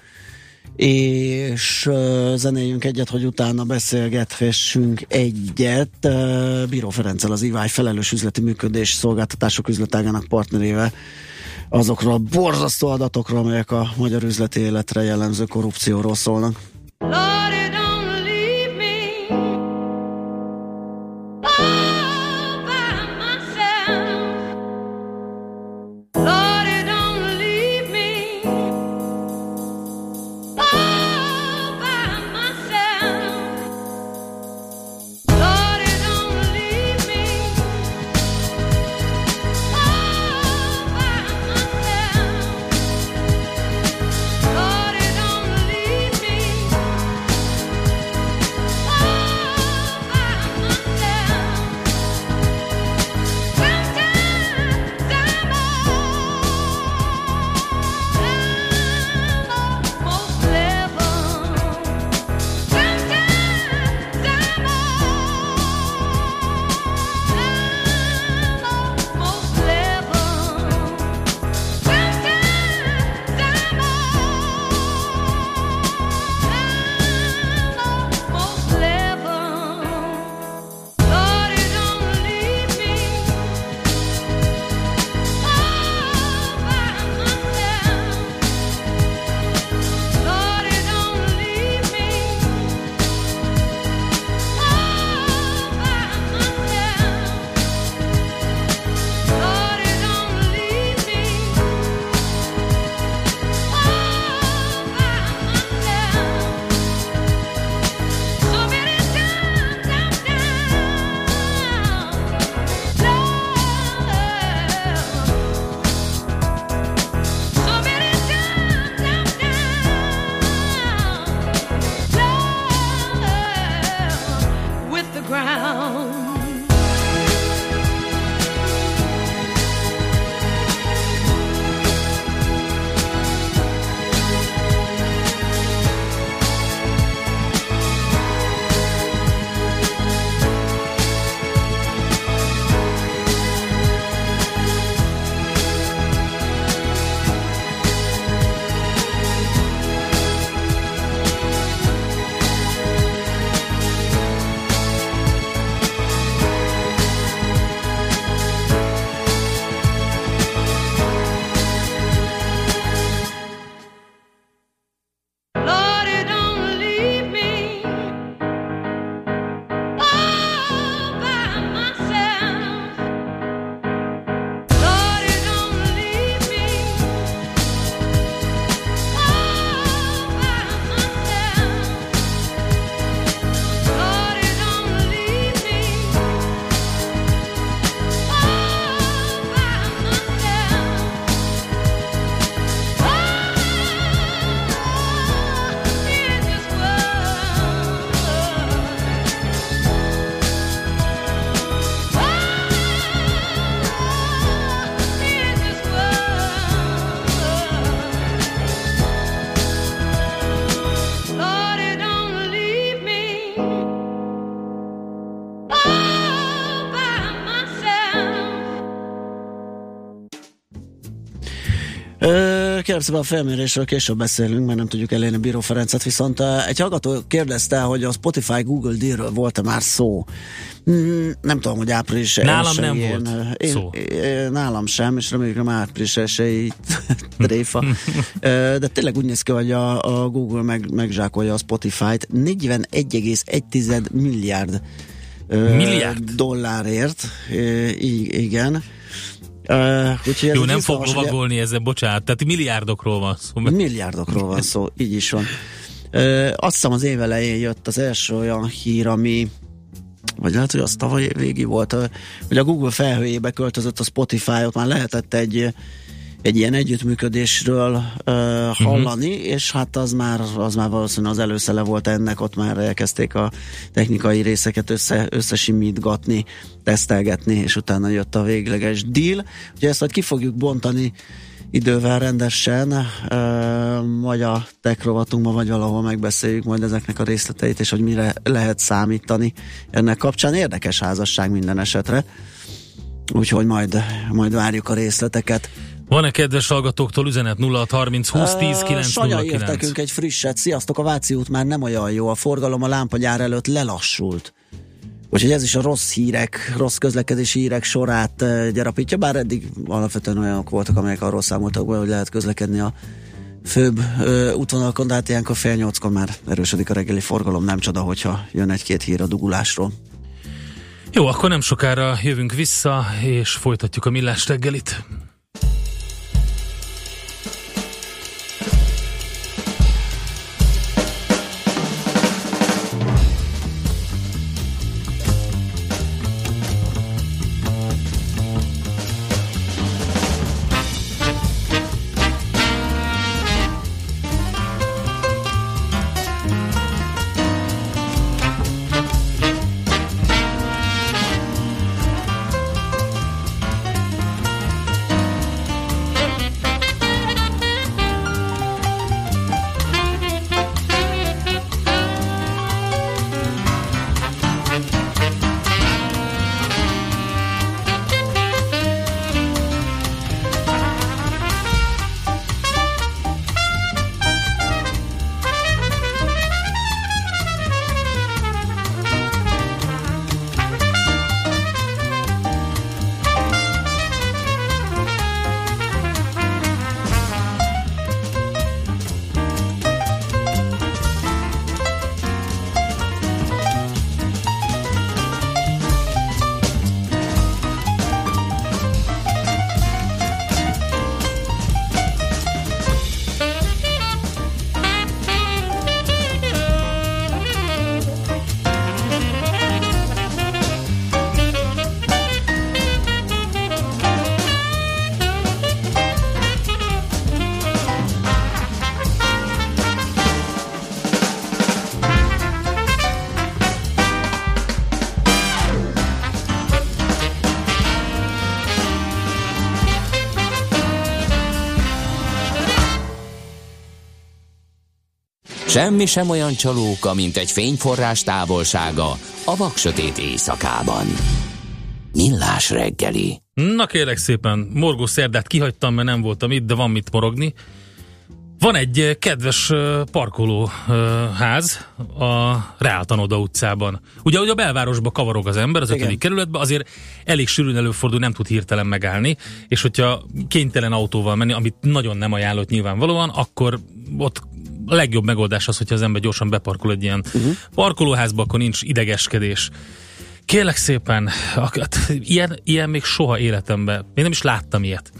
és zenéljünk egyet, hogy utána beszélgethessünk egyet. Bíró Ferenccel az IVÁJ felelős üzleti működés szolgáltatások üzletágának partnerével azokról a borzasztó adatokról, amelyek a magyar üzleti életre jellemző korrupcióról szólnak. Lord, Szépen a felmérésről később beszélünk, mert nem tudjuk elérni Bíró Ferencet, viszont ö, egy hallgató kérdezte, hogy a Spotify Google dealről volt-e már szó. Mm, Nem tudom, hogy április Nálam nem volt ö, én, szó. én- Nálam sem, és reméljük, már április elsőjén tréfa. Ö, De tényleg úgy néz ki, hogy a, a Google meg, megzsákolja a Spotify-t 41,1 milliárd Milliárd? dollárért. I- Igen. Uh, úgyhogy Jó, nem fog izgalmas, ugye- lovagolni ezzel, bocsánat. Tehát milliárdokról van szó. Milliárdokról van szó, így is van. Ö, azt hiszem az év elején jött az első olyan hír, ami vagy lehet, hogy az tavaly végi volt, hogy a Google felhőjébe költözött a Spotify, ott már lehetett egy egy ilyen együttműködésről ö, hallani, uh-huh. és hát az már, az már valószínűleg az előszele volt ennek, ott már elkezdték a technikai részeket össze, összesimítgatni, tesztelgetni, és utána jött a végleges deal. Ugye ezt majd ki fogjuk bontani idővel rendesen, ö, vagy a tech rovatunkban, vagy valahol megbeszéljük majd ezeknek a részleteit, és hogy mire lehet számítani ennek kapcsán. Érdekes házasság minden esetre. Úgyhogy majd, majd várjuk a részleteket. Van-e kedves hallgatóktól üzenet 0630 20 10 Ö, Sanya írt 909? nekünk egy frisset. Sziasztok, a Váci út már nem olyan jó. A forgalom a lámpagyár előtt lelassult. Úgyhogy ez is a rossz hírek, rossz közlekedési hírek sorát gyarapítja, bár eddig alapvetően olyanok voltak, amelyek arról számoltak be, hogy lehet közlekedni a főbb ö, útvonalakon, de hát ilyenkor fél nyolckor már erősödik a reggeli forgalom, nem csoda, hogyha jön egy-két hír a dugulásról. Jó, akkor nem sokára jövünk vissza, és folytatjuk a millás reggelit. Semmi sem olyan csalóka, mint egy fényforrás távolsága a vaksötét éjszakában. Millás reggeli. Na kérlek szépen, morgó szerdát kihagytam, mert nem voltam itt, de van mit morogni. Van egy eh, kedves eh, parkolóház a Reáltanoda utcában. Ugye, hogy a belvárosba kavarog az ember, az ötödik kerületbe, azért elég sűrűn előfordul, nem tud hirtelen megállni, és hogyha kénytelen autóval menni, amit nagyon nem ajánlott nyilvánvalóan, akkor ott a legjobb megoldás az, hogyha az ember gyorsan beparkol egy ilyen uh-huh. parkolóházba, akkor nincs idegeskedés. Kérlek szépen, ak- ilyen, ilyen még soha életemben, én nem is láttam ilyet.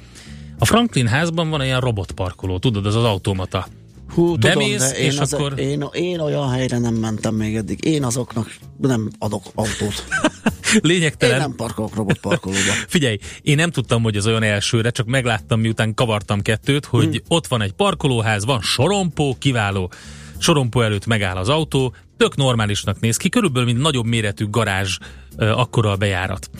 A Franklin házban van ilyen robotparkoló, tudod, az az automata. Hú, tudom, Bemész, de én, és az, akkor- én, én olyan helyre nem mentem még eddig. Én azoknak nem adok autót. Én Lényegtelen. nem parkolok robotparkolóba. Figyelj, én nem tudtam, hogy az olyan elsőre, csak megláttam, miután kavartam kettőt, hogy Hm. ott van egy parkolóház, van sorompó, kiváló. Sorompó előtt megáll az autó, tök normálisnak néz ki, körülbelül mint nagyobb méretű garázs, akkora a bejárat.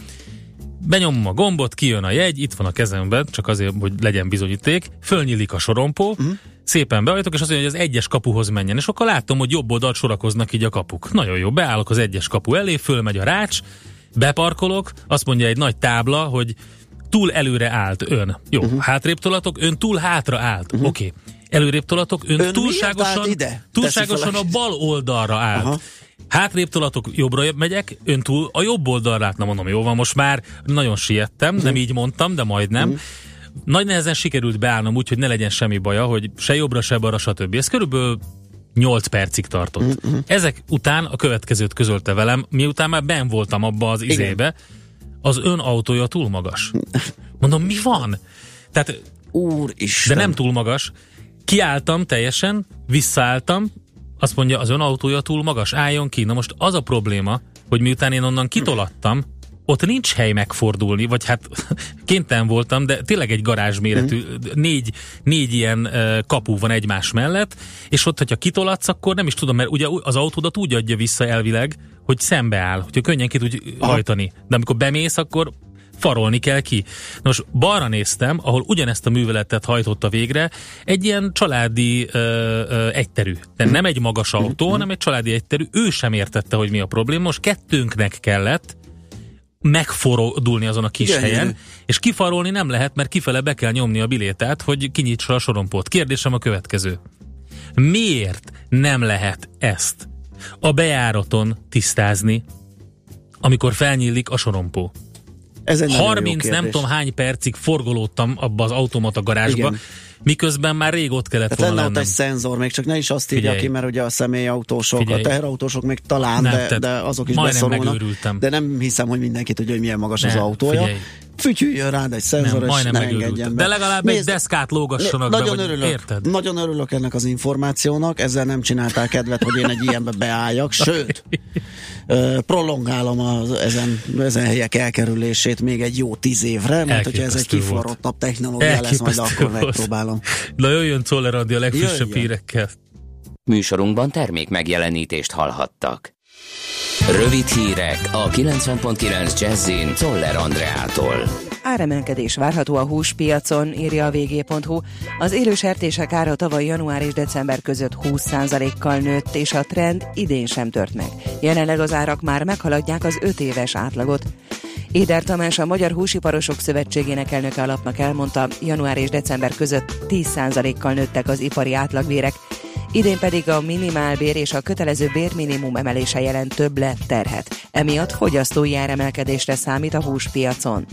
Benyomom a gombot, kijön a jegy, itt van a kezemben, csak azért, hogy legyen bizonyíték, fölnyílik a sorompó, Hm. Szépen beajtok, és azt mondja, hogy az egyes kapuhoz menjen, és akkor látom, hogy jobb oldalt sorakoznak így a kapuk. Nagyon jó, beállok az egyes kapu elé, fölmegy a rács, beparkolok, azt mondja egy nagy tábla, hogy túl előre állt ön. Jó, uh-huh. hátrébb tolatok, ön túl hátra állt. Uh-huh. Oké. Okay. Előrébb tolatok, ön, Ön túlságosan, ide? túlságosan a bal oldalra állt. Aha. Hátrébb tolatok, jobbra megyek, ön túl a jobb oldalra állt. Na mondom, jó van, most már nagyon siettem, nem így mondtam, de majdnem. Nagy nehezen sikerült beállnom úgy, hogy ne legyen semmi baja, hogy se jobbra, se balra, stb. Ez körülbelül 8 percig tartott. Ezek után a következőt közölte velem, miután már ben voltam abba az izébe, az ön autója túl magas. Mondom, mi van? Tehát, Úristen. de nem túl magas. Kiálltam teljesen, visszaálltam, azt mondja, az ön autója túl magas, álljon ki. Na most az a probléma, hogy miután én onnan kitolattam, ott nincs hely megfordulni, vagy hát kénytelen voltam, de tényleg egy garázsméretű, négy, négy ilyen kapu van egymás mellett, és ott, hogyha kitolatsz, akkor nem is tudom, mert ugye az autódat úgy adja vissza elvileg, hogy szembeáll, hogyha könnyen ki tudj hajtani. De amikor bemész, akkor farolni kell ki. Na Most balra néztem, ahol ugyanezt a műveletet hajtotta végre, egy ilyen családi ö, ö, egyterű. De nem egy magas autó, hanem egy családi egyterű. Ő sem értette, hogy mi a probléma. Most kettőnknek kellett megfordulni azon a kis Gyönyörű. helyen, és kifarolni nem lehet, mert kifele be kell nyomni a bilétát, hogy kinyitsa a sorompót. Kérdésem a következő. Miért nem lehet ezt a bejáraton tisztázni, amikor felnyílik a sorompó? Ez egy nagyon jó 30 nem tudom hány percig forgolódtam abba az automata garázsba, Igen. Miközben már rég ott kellett Tehát volna lenne ott lennem. egy szenzor, még csak ne is azt írja Figyelj. ki, mert ugye a személyautósok, Figyelj. a teherautósok még talán, Nem, de, de azok is beszorulnak. De nem hiszem, hogy mindenki tudja, hogy milyen magas az Nem, autója. figyelj. Fütyüljön rád egy szenzor, Nem, és ne engedjen be. De legalább egy Nézd, deszkát lógassanak be, nagyon vagy örülök, érted? Nagyon örülök ennek az információnak, ezzel nem csináltál kedvet, hogy én egy ilyenbe beálljak, sőt, prolongálom az, ezen, ezen helyek elkerülését még egy jó tíz évre, mert hogyha ez egy kiforrottabb technológia lesz, majd akkor volt. megpróbálom. Na jöjjön Czoller Andi a legfrissebb Jöjjön. hírekkel. Műsorunkban termék megjelenítést hallhattak. Rövid hírek a 90.9 Jazzin Toller Andreától. Áremelkedés várható a húspiacon, írja a vg.hu. Az élő sertések ára tavaly január és december között 20%-kal nőtt, és a trend idén sem tört meg. Jelenleg az árak már meghaladják az 5 éves átlagot. Éder Tamás, a Magyar Húsiparosok Szövetségének elnöke alapnak elmondta, január és december között 10%-kal nőttek az ipari átlagvérek, idén pedig a minimálbér és a kötelező bérminimum emelése jelent több lett terhet. Emiatt fogyasztói áremelkedésre számít a húspiacon.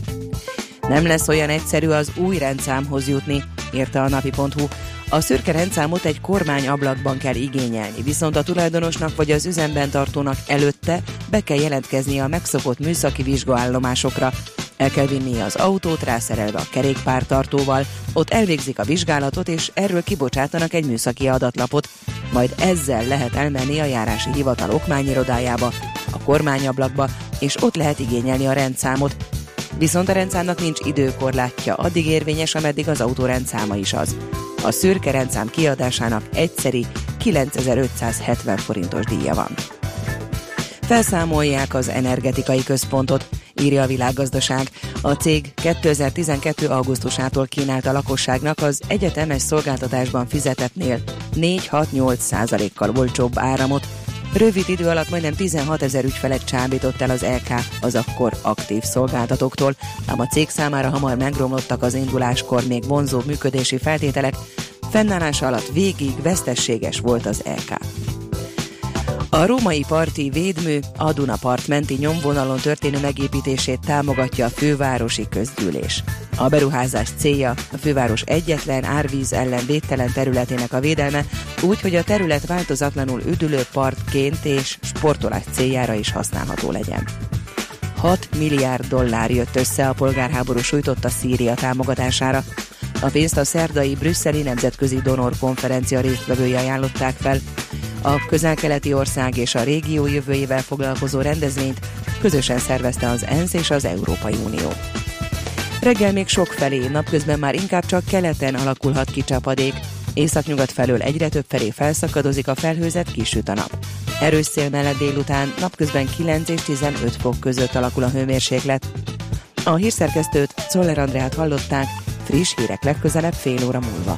Nem lesz olyan egyszerű az új rendszámhoz jutni, írta a napi.hu. A szürke rendszámot egy kormányablakban kell igényelni, viszont a tulajdonosnak vagy az üzemben tartónak előtte be kell jelentkeznie a megszokott műszaki vizsgaállomásokra. El kell vinnie az autót rászerelve a kerékpártartóval, ott elvégzik a vizsgálatot és erről kibocsátanak egy műszaki adatlapot, majd ezzel lehet elmenni a járási hivatal okmányirodájába, a kormányablakba, és ott lehet igényelni a rendszámot, Viszont a rendszámnak nincs időkorlátja, addig érvényes, ameddig az autó rendszáma is az. A szürke rendszám kiadásának egyszeri 9570 forintos díja van. Felszámolják az energetikai központot, írja a világgazdaság. A cég 2012. augusztusától kínált a lakosságnak az egyetemes szolgáltatásban fizetetnél 4-6-8 százalékkal olcsóbb áramot, Rövid idő alatt majdnem 16 ezer ügyfelet csábított el az LK az akkor aktív szolgáltatóktól, ám a cég számára hamar megromlottak az induláskor még vonzó működési feltételek, fennállása alatt végig vesztességes volt az LK. A római parti védmű a Dunapart menti nyomvonalon történő megépítését támogatja a fővárosi közgyűlés. A beruházás célja a főváros egyetlen árvíz ellen védtelen területének a védelme, úgy, hogy a terület változatlanul üdülő partként és sportolás céljára is használható legyen. 6 milliárd dollár jött össze a polgárháború sújtotta Szíria támogatására. A pénzt a szerdai brüsszeli nemzetközi donor konferencia résztvevői ajánlották fel. A közel-keleti ország és a régió jövőjével foglalkozó rendezvényt közösen szervezte az ENSZ és az Európai Unió. Reggel még sok felé, napközben már inkább csak keleten alakulhat ki csapadék. Északnyugat felől egyre több felé felszakadozik a felhőzet, kisüt a nap. Erős szél mellett délután napközben 9 és 15 fok között alakul a hőmérséklet. A hírszerkesztőt Czoller Andrát hallották, friss hírek legközelebb fél óra múlva.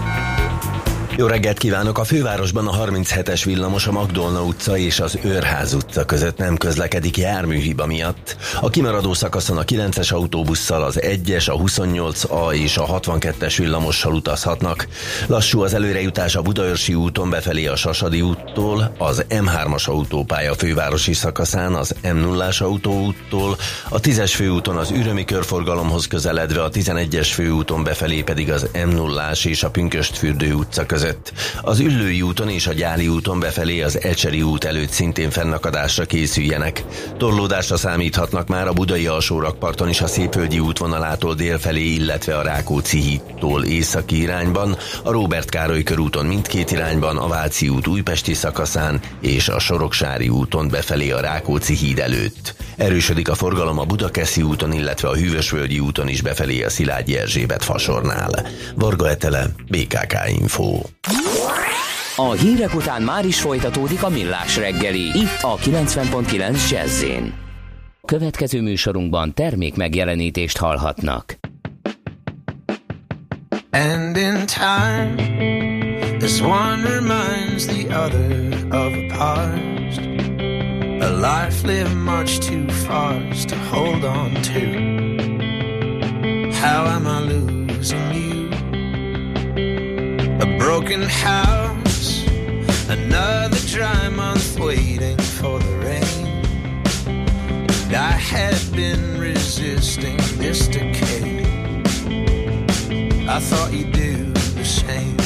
Jó reggelt kívánok! A fővárosban a 37-es villamos a Magdolna utca és az Őrház utca között nem közlekedik járműhiba miatt. A kimaradó szakaszon a 9-es autóbusszal, az 1-es, a 28A és a 62-es villamossal utazhatnak. Lassú az előrejutás a Budaörsi úton befelé a Sasadi úttól, az M3-as autópálya fővárosi szakaszán, az M0-as autóúttól, a 10-es főúton az Ürömi körforgalomhoz közeledve, a 11-es főúton befelé pedig az M0-as és a Pünköstfürdő utca között között. Az Üllői úton és a Gyáli úton befelé az Ecseri út előtt szintén fennakadásra készüljenek. Torlódásra számíthatnak már a Budai alsórakparton is a Szépölgyi útvonalától délfelé, illetve a Rákóczi hídtól északi irányban, a Róbert Károly körúton mindkét irányban, a Váci út újpesti szakaszán és a Soroksári úton befelé a Rákóczi híd előtt. Erősödik a forgalom a Budakeszi úton, illetve a Hűvösvölgyi úton is befelé a Szilágyi Erzsébet fasornál. Varga Etele, BKK Info. A hírek után már is folytatódik a millás reggeli, itt a 90.9 jazz Következő műsorunkban termék megjelenítést hallhatnak. And in time, this one reminds the other of a past. A life lived much too fast to hold on to. How am I losing you? Broken house, another dry month waiting for the rain. And I had been resisting this decay. I thought you'd do the same.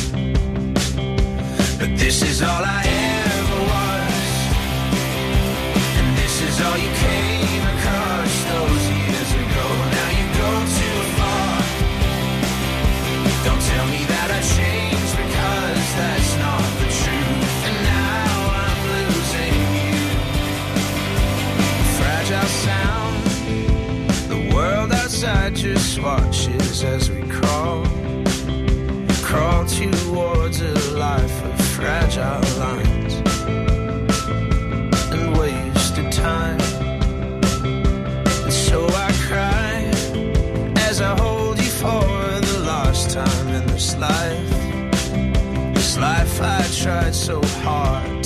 But this is all I ever was, and this is all you came outside just watches as we crawl, crawl towards a life of fragile lines and wasted time. And so I cry as I hold you for the last time in this life. This life I tried so hard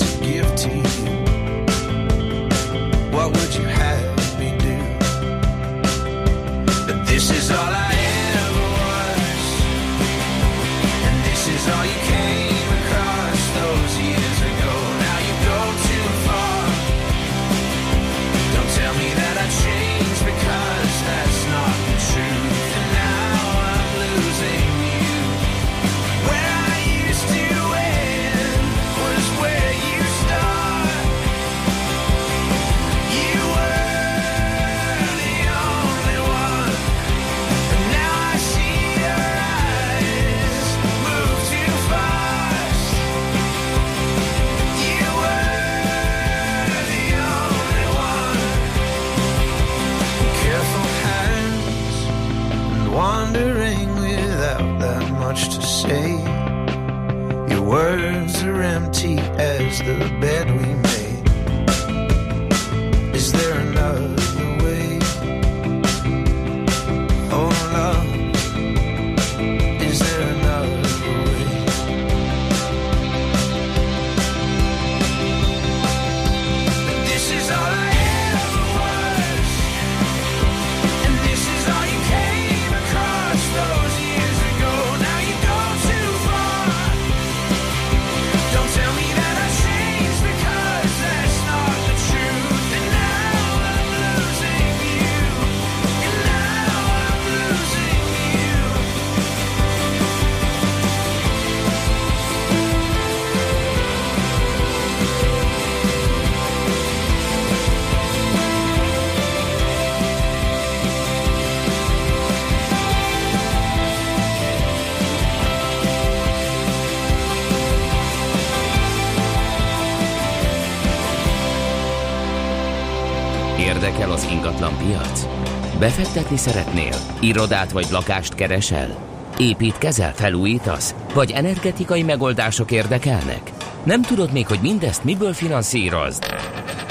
Befektetni szeretnél? Irodát vagy lakást keresel? Építkezel, felújítasz? Vagy energetikai megoldások érdekelnek? Nem tudod még, hogy mindezt miből finanszírozd?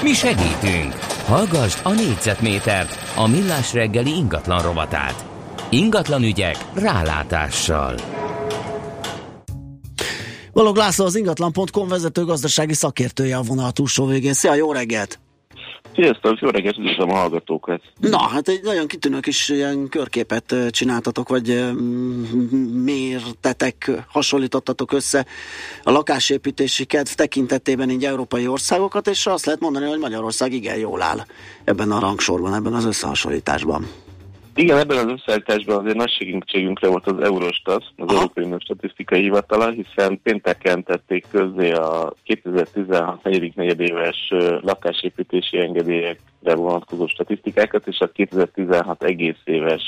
Mi segítünk! Hallgassd a négyzetmétert, a millás reggeli ingatlan rovatát. Ingatlan ügyek rálátással. Balog László az ingatlan.com vezető gazdasági szakértője a vonal túlsó végén. Szia, jó reggelt! Sziasztok, jó reggelt, üdvözlöm a hallgatókat. Na, hát egy nagyon kitűnő kis ilyen körképet csináltatok, vagy mértetek, hasonlítottatok össze a lakásépítési kedv tekintetében így európai országokat, és azt lehet mondani, hogy Magyarország igen jól áll ebben a rangsorban, ebben az összehasonlításban. Igen, ebben az összeállításban azért nagy segítségünkre volt az Eurostat, az. Európai Unió Statisztikai Hivatala, hiszen pénteken tették közzé a 2016 negyedik negyedéves lakásépítési engedélyekre vonatkozó statisztikákat, és a 2016 egész éves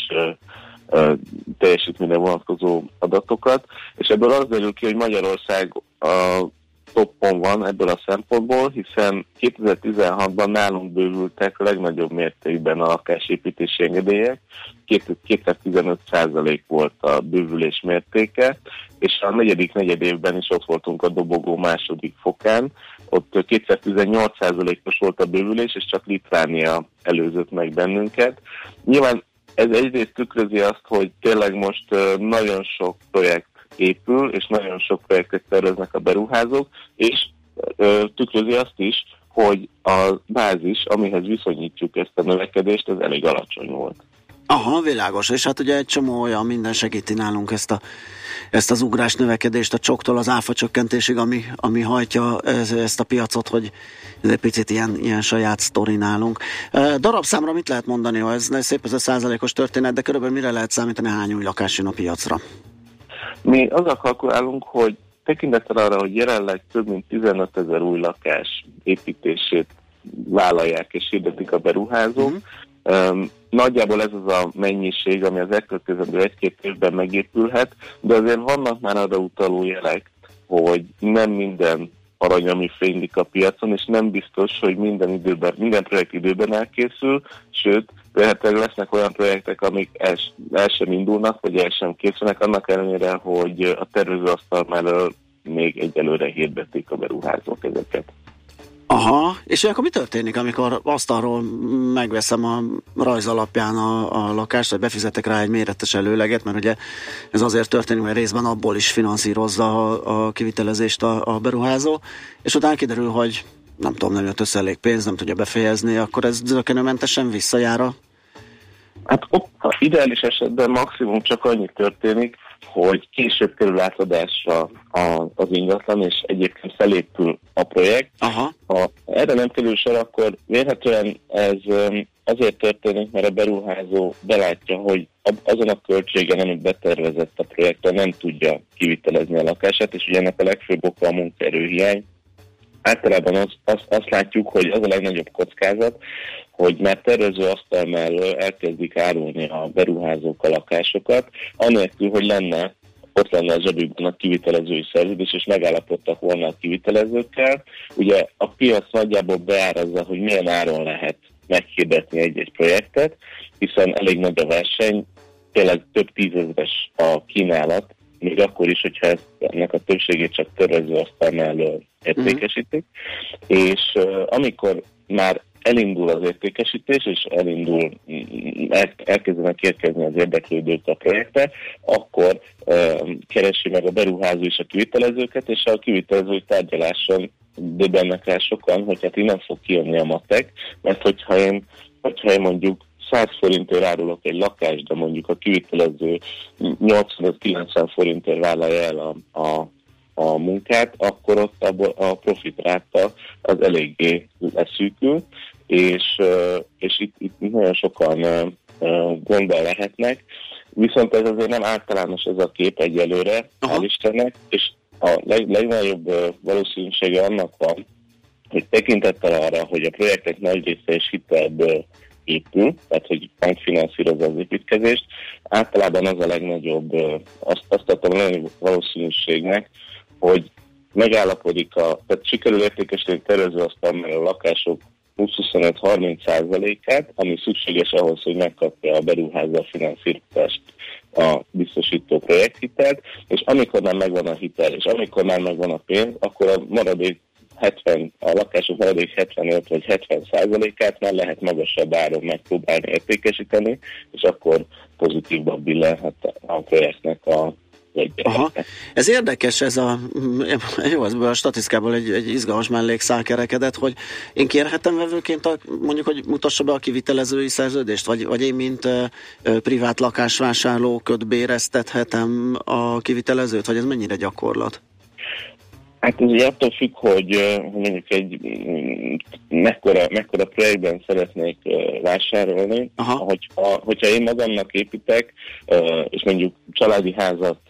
teljesítményre vonatkozó adatokat, és ebből az derül ki, hogy Magyarország a toppon van ebből a szempontból, hiszen 2016-ban nálunk bővültek legnagyobb mértékben a lakásépítési engedélyek, 215% volt a bővülés mértéke, és a negyedik negyed évben is ott voltunk a dobogó második fokán, ott 218%-os volt a bővülés, és csak Litvánia előzött meg bennünket. Nyilván ez egyrészt tükrözi azt, hogy tényleg most nagyon sok projekt épül, és nagyon sok projektet terveznek a beruházók, és ö, tükrözi azt is, hogy a bázis, amihez viszonyítjuk ezt a növekedést, ez elég alacsony volt. Aha, világos. És hát ugye egy csomó olyan minden segíti nálunk ezt, a, ezt az ugrás növekedést a csoktól az áfa csökkentésig, ami, ami hajtja ezt a piacot, hogy ez egy picit ilyen, ilyen saját sztori nálunk. Darabszámra mit lehet mondani, ha ez szép ez a százalékos történet, de körülbelül mire lehet számítani, hány új lakás jön a piacra? Mi azzal kalkulálunk, hogy tekintettel arra, hogy jelenleg több mint 15 ezer új lakás építését vállalják és hirdetik a beruházók, mm-hmm. um, nagyjából ez az a mennyiség, ami az elkövetkezendő egy-két évben megépülhet, de azért vannak már arra utaló jelek, hogy nem minden arany, ami fénylik a piacon, és nem biztos, hogy minden időben, minden projekt időben elkészül, sőt, lehetőleg lesznek olyan projektek, amik el, el sem indulnak, vagy el sem készülnek, annak ellenére, hogy a tervezőasztal mellől még egyelőre hirdetik a beruházók ezeket. Aha, és akkor mi történik, amikor asztalról megveszem a rajz alapján a, a lakást, vagy befizetek rá egy méretes előleget, mert ugye ez azért történik, mert részben abból is finanszírozza a, a kivitelezést a, a beruházó, és utána kiderül, hogy nem tudom, nem jött össze elég pénz, nem tudja befejezni, akkor ez zökenőmentesen visszajár a Hát ott ideális esetben maximum csak annyi történik, hogy később kerül átadásra a, az ingatlan, és egyébként felépül a projekt. Aha. Ha erre nem kerül sor, akkor vélhetően ez azért történik, mert a beruházó belátja, hogy azon a költségen, amit betervezett a projekttel, nem tudja kivitelezni a lakását, és ugye ennek a legfőbb oka a munkaerőhiány, általában az, azt, azt látjuk, hogy az a legnagyobb kockázat, hogy már tervező asztal mellől elkezdik árulni a beruházók a lakásokat, anélkül, hogy lenne ott lenne a zsebükben a kivitelezői szerződés, és megállapodtak volna a kivitelezőkkel. Ugye a piac nagyjából beárazza, hogy milyen áron lehet meghirdetni egy-egy projektet, hiszen elég nagy a verseny, tényleg több tízezres a kínálat, még akkor is, hogyha ezt, ennek a többségét csak törvező asztal mellől értékesítik. Uh-huh. És amikor már elindul az értékesítés, és elindul, el, elkezdenek érkezni az érdeklődők a projekte, akkor uh, keresi meg a beruházó és a kivitelezőket, és a kivitelezői tárgyaláson döbbennek rá sokan, hogy hát innen fog kijönni a matek, mert hogyha én, hogyha én mondjuk 100 forintért árulok egy lakást, de mondjuk a kivitelező 85-90 forintért vállalja el a, a, a munkát, akkor ott a, a profit ráta az eléggé leszűkül, és, és itt, itt nagyon sokan gondol lehetnek, viszont ez azért nem általános ez a kép egyelőre, hál' Istennek, és a leg, legnagyobb valószínűsége annak van, hogy tekintettel arra, hogy a projektek nagy része és hitelből épül, tehát hogy bank finanszírozza az építkezést. Általában az a legnagyobb, azt, azt adtam a legnagyobb valószínűségnek, hogy megállapodik a, tehát sikerül értékesíteni tervezőasztal mert a lakások 20-25-30 százalékát, ami szükséges ahhoz, hogy megkapja a beruházó a finanszírozást a biztosító projekthitelt, és amikor már megvan a hitel, és amikor már megvan a pénz, akkor a maradék 70, a lakások maradék 75 vagy 70 százalékát már lehet magasabb áron megpróbálni értékesíteni, és akkor pozitívba billenhet a projektnek a, Aha. Ez érdekes, ez a, jó, ez a statisztikából egy, egy izgalmas mellékszál kerekedett, hogy én kérhetem vevőként a, mondjuk, hogy mutassa be a kivitelezői szerződést, vagy, vagy én, mint ö, ö, privát lakásvásárló ködbéreztethetem a kivitelezőt, vagy ez mennyire gyakorlat? Hát ez ugye attól függ, hogy, mondjuk egy mm, mekkora, mekkora projektben szeretnék vásárolni. Aha. Hogyha, hogyha én magamnak építek, és mondjuk családi házat,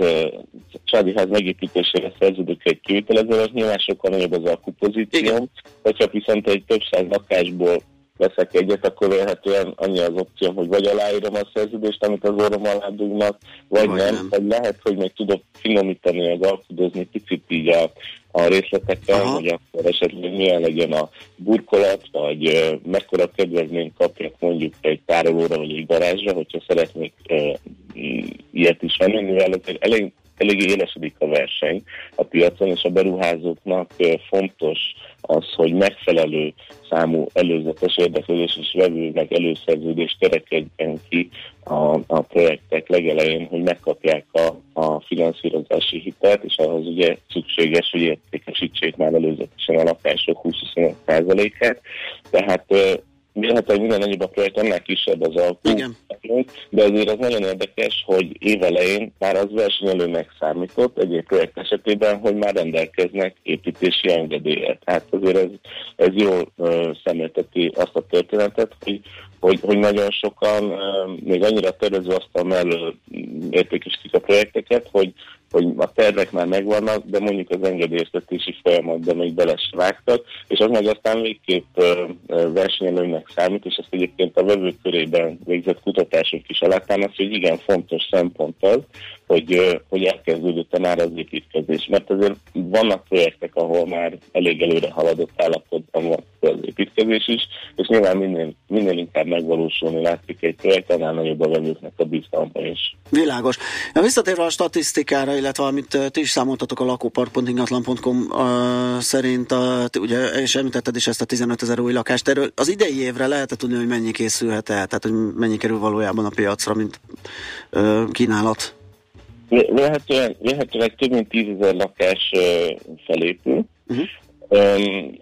családi ház megépítésére szerződök egy kivitelező, az nyilván sokkal nagyobb az alkupozíció. Hogyha viszont egy több száz lakásból veszek egyet, akkor vélhetően annyi az opció, hogy vagy aláírom a szerződést, amit az orrom alá dugnak, vagy, vagy nem. nem. Vagy lehet, hogy még tudok finomítani, meg alkudozni picit így a, a részletekkel, Aha. hogy akkor esetleg milyen legyen a burkolat, vagy mekkora kedvezményt kapjak mondjuk egy tárolóra, vagy egy garázsra, hogyha szeretnék uh, ilyet is venni, mivel elég, eléggé élesedik a verseny a piacon, és a beruházóknak fontos az, hogy megfelelő számú előzetes érdeklődés és vevő meg előszerződés kerekedjen ki a, a projektek legelején, hogy megkapják a, a finanszírozási hitelt, és ahhoz ugye szükséges, hogy értékesítsék már előzetesen a lakások 20-25%-át. Tehát Vélhetően minden nagyobb a projekt, annál kisebb az alkú. Igen. De azért az nagyon érdekes, hogy évelején már az versenyelőnek számított egyéb projekt esetében, hogy már rendelkeznek építési engedélyet. Tehát azért ez, ez jól uh, szemlélteti azt a történetet, hogy, hogy, hogy nagyon sokan uh, még annyira tervező asztal mellől értékesítik a projekteket, hogy hogy a tervek már megvannak, de mondjuk az engedélyeztetési folyamatban még bele vágtak, és az meg aztán végképp versenyelőnek számít, és ezt egyébként a vevők körében végzett kutatások is alátámaszt, hogy igen fontos szempont az, hogy, hogy elkezdődött már az építkezés. Mert azért vannak projektek, ahol már elég előre haladott állapotban van az építkezés is, és nyilván minél, minél inkább megvalósulni látszik egy projekt, annál nagyobb a vevőknek a bizalma is. Világos. Na, visszatérve a statisztikára, illetve amit ti is számoltatok a lakópark.ingatlan.com szerint, uh, ugye, és említetted is ezt a 15 ezer új lakást, erről az idei évre lehet tudni, hogy mennyi készülhet el, tehát hogy mennyi kerül valójában a piacra, mint uh, kínálat? Lehetően, lehetőleg több mint 10 ezer lakás felépül. Uh-huh.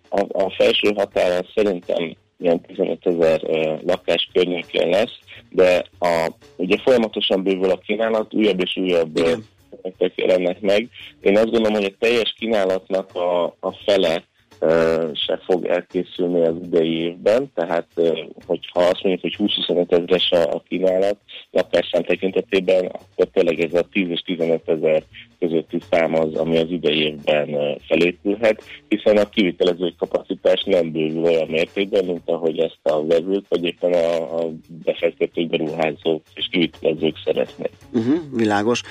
A, a felső határa szerintem ilyen 15 ezer lakás környékén lesz, de a, ugye folyamatosan bővül a kínálat, újabb és újabb uh, jelennek meg. Én azt gondolom, hogy a teljes kínálatnak a, a fele se fog elkészülni az idei évben, tehát hogyha azt mondjuk, hogy 20-25 ezeres a kínálat lakásszám tekintetében, akkor tényleg ez a 10 és 15 ezer közötti szám az, ami az idei évben felépülhet, hiszen a kivitelezői kapacitás nem bővül olyan mértékben, mint ahogy ezt a vevők, vagy éppen a, a befektetők, beruházók és kivitelezők szeretnék. Uh-huh, világos.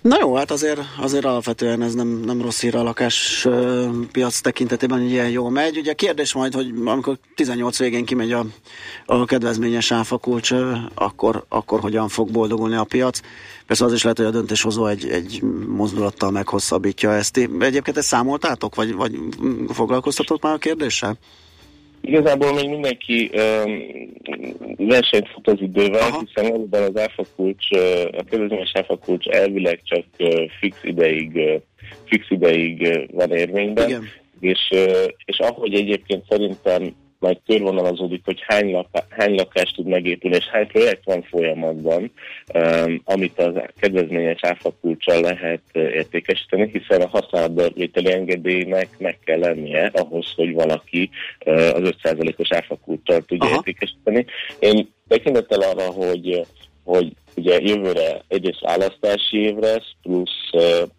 Na jó, hát azért, azért alapvetően ez nem, nem rossz hír a lakáspiac tekintetében, hogy ilyen jól megy. Ugye a kérdés majd, hogy amikor 18 végén kimegy a, a kedvezményes áfakulcs, akkor, akkor hogyan fog boldogulni a piac. Persze az is lehet, hogy a döntéshozó egy, egy mozdulattal meghosszabbítja ezt. Egyébként ezt számoltátok, vagy, vagy foglalkoztatok már a kérdéssel? Igazából még mindenki um, versenyt fut az idővel, Aha. hiszen valóban az áfakulcs, a kedvezményes áfakulcs elvileg csak fix ideig, fix ideig van érvényben. Igen és, és ahogy egyébként szerintem majd körvonalazódik, hogy hány, laká, hány lakást tud megépülni, és hány projekt van folyamatban, um, amit az kedvezményes áfakulcsal lehet értékesíteni, hiszen a használatbevételi engedélynek meg kell lennie ahhoz, hogy valaki uh, az 5%-os áfakulcsal tudja Aha. értékesíteni. Én tekintettel arra, hogy hogy ugye jövőre egyrészt választási év lesz, plusz,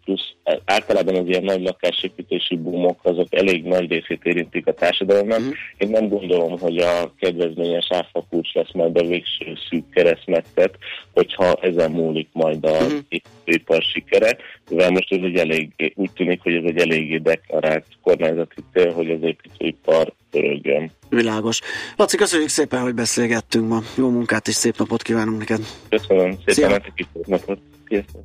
plusz általában az ilyen nagy lakásépítési boomok azok elég nagy részét érintik a társadalomnak. Uh-huh. Én nem gondolom, hogy a kedvezményes áfakulcs lesz majd a végső szűk keresztmetszet, hogyha ezen múlik majd a uh-huh. ipar sikere, mivel most ez egy elég, úgy tűnik, hogy ez egy eléggé deklarált kormányzati cél, hogy az építőipar pörögjön. Világos. Laci, köszönjük szépen, hogy beszélgettünk ma. Jó munkát és szép napot kívánunk neked. Köszönöm szépen, szép napot.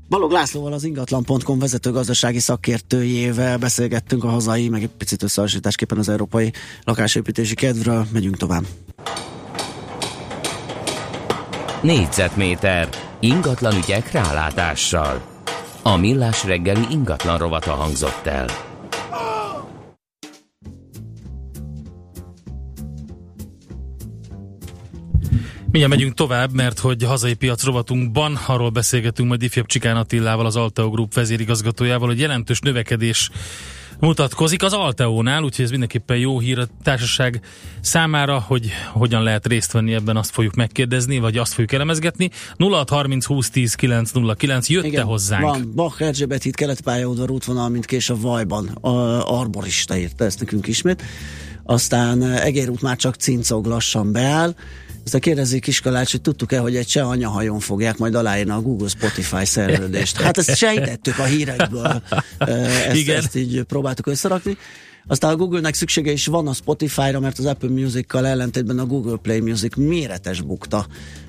Balog Lászlóval az ingatlan.com vezető gazdasági szakértőjével beszélgettünk a hazai, meg egy picit összehasonlításképpen az európai lakásépítési kedvről. Megyünk tovább. Négyzetméter ingatlan ügyek rálátással. A Millás reggeli ingatlan rovata hangzott el. Mindjárt megyünk tovább, mert hogy hazai piac rovatunkban arról beszélgetünk majd ifjabb Csikán Attillával, az Alteo Group vezérigazgatójával, hogy jelentős növekedés mutatkozik az Alteónál, úgyhogy ez mindenképpen jó hír a társaság számára, hogy hogyan lehet részt venni ebben, azt fogjuk megkérdezni, vagy azt fogjuk elemezgetni. 0630 20 10 909 jött Igen, hozzánk? Van, Bach Erzsébet itt kelet-pályaudvar útvonal, mint kés a Vajban. A arborista írta ezt nekünk ismét. Aztán eh, Egér út már csak cincog lassan beáll. Aztán kérdezik Kiskalács, hogy tudtuk-e, hogy egy cseh anyahajón fogják majd aláírni a Google Spotify szerződést. Hát ezt sejtettük a hírekből. Eh, Ezt, Igen. ezt így próbáltuk összerakni. Aztán a Google-nek szüksége is van a Spotify-ra, mert az Apple Music-kal ellentétben a Google Play Music méretes bukta.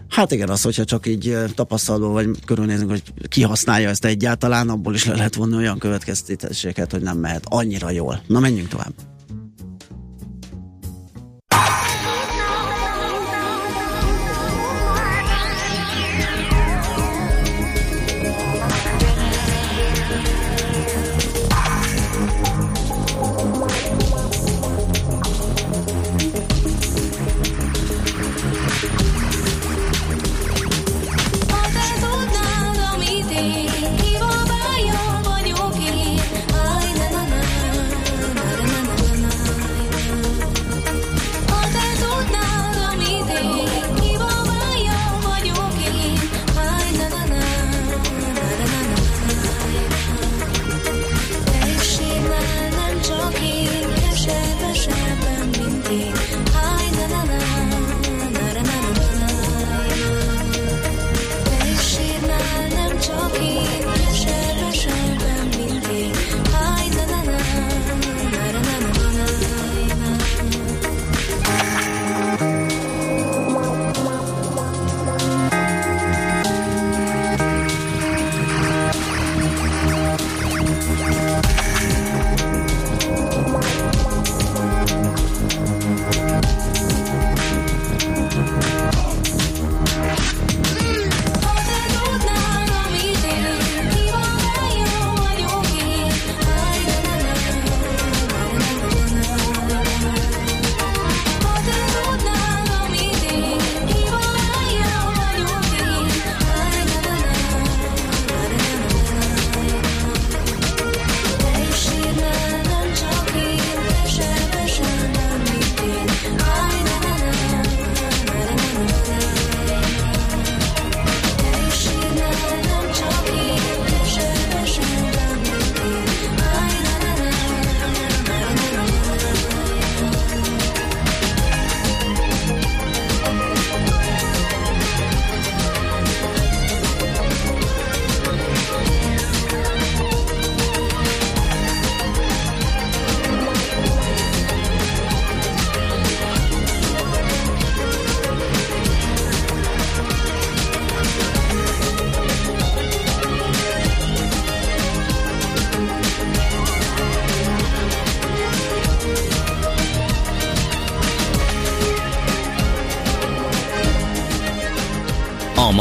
Hát igen, az, hogyha csak így tapasztalva vagy körülnézünk, hogy ki használja ezt egyáltalán, abból is le lehet vonni olyan következtetéseket, hogy nem mehet annyira jól. Na menjünk tovább.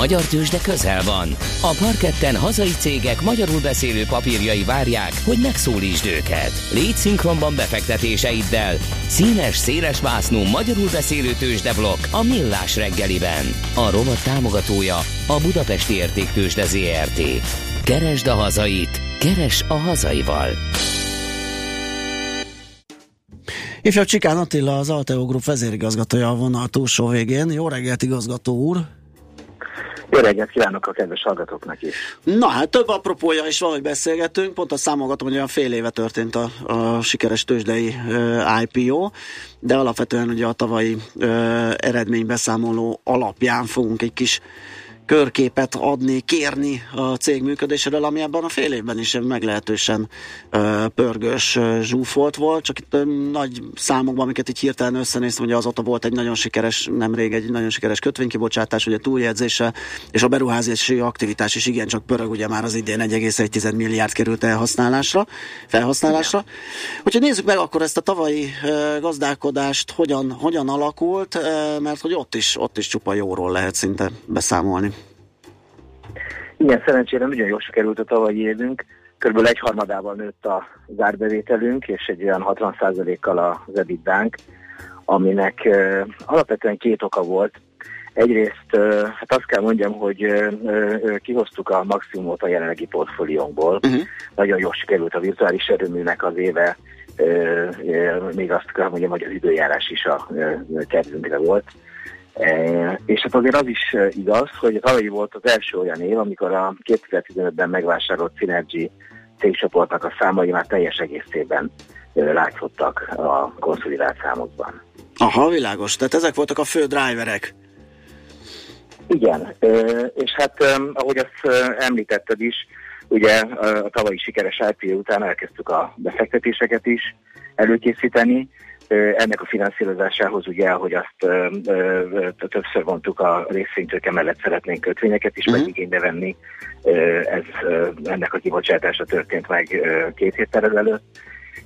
Magyar tőzsde közel van. A parketten hazai cégek magyarul beszélő papírjai várják, hogy megszólítsd őket. Légy szinkronban befektetéseiddel. Színes, széles vásznú magyarul beszélő tőzsdeblokk a Millás reggeliben. A rovat támogatója a Budapesti Értéktőzsde ZRT. Keresd a hazait, keres a hazaival. Ifjabb Csikán Attila, az Alteo Group vezérigazgatója a vonal túlsó végén. Jó reggelt, igazgató úr! Jó reggelt kívánok a kedves hallgatóknak is. Na hát több apropója is van, hogy beszélgetünk. Pont azt számolgatom, hogy olyan fél éve történt a, a sikeres tőzsdei uh, IPO, de alapvetően ugye a tavalyi uh, eredménybeszámoló alapján fogunk egy kis körképet adni, kérni a cég működéséről, ami ebben a fél évben is meglehetősen uh, pörgős, zsúfolt volt, csak itt nagy számokban, amiket így hirtelen összenéztem, ugye azóta volt egy nagyon sikeres, nemrég egy nagyon sikeres kötvénykibocsátás, ugye túljegyzése, és a beruházási aktivitás is igencsak pörög, ugye már az idén 1,1 milliárd került elhasználásra, felhasználásra. Úgyhogy nézzük meg akkor ezt a tavalyi gazdálkodást, hogyan, hogyan alakult, mert hogy ott is, ott is csupa jóról lehet szinte beszámolni. Igen, szerencsére nagyon jól sikerült a tavalyi évünk. Körülbelül egy harmadával nőtt az árbevételünk, és egy olyan 60%-kal az ebitdánk, aminek uh, alapvetően két oka volt. Egyrészt, uh, hát azt kell mondjam, hogy uh, kihoztuk a maximumot a jelenlegi portfóliónkból. Uh-huh. Nagyon jól sikerült a virtuális erőműnek az éve, még azt kell mondjam, hogy az időjárás is a kedvünkre volt. E, és hát azért az is e, igaz, hogy tavalyi volt az első olyan év, amikor a 2015-ben megvásárolt Synergy cégcsoportnak a számai már teljes egészében e, látszottak a konszolidált számokban. Aha, világos. Tehát ezek voltak a fő driverek. Igen, e, és hát ahogy azt említetted is, ugye a tavalyi sikeres IPO után elkezdtük a befektetéseket is előkészíteni, ennek a finanszírozásához ugye, ahogy azt többször mondtuk, a részvénytőke mellett szeretnénk kötvényeket is uh-huh. megigénybe venni. Ez, ennek a kibocsátása történt meg két héttel ezelőtt.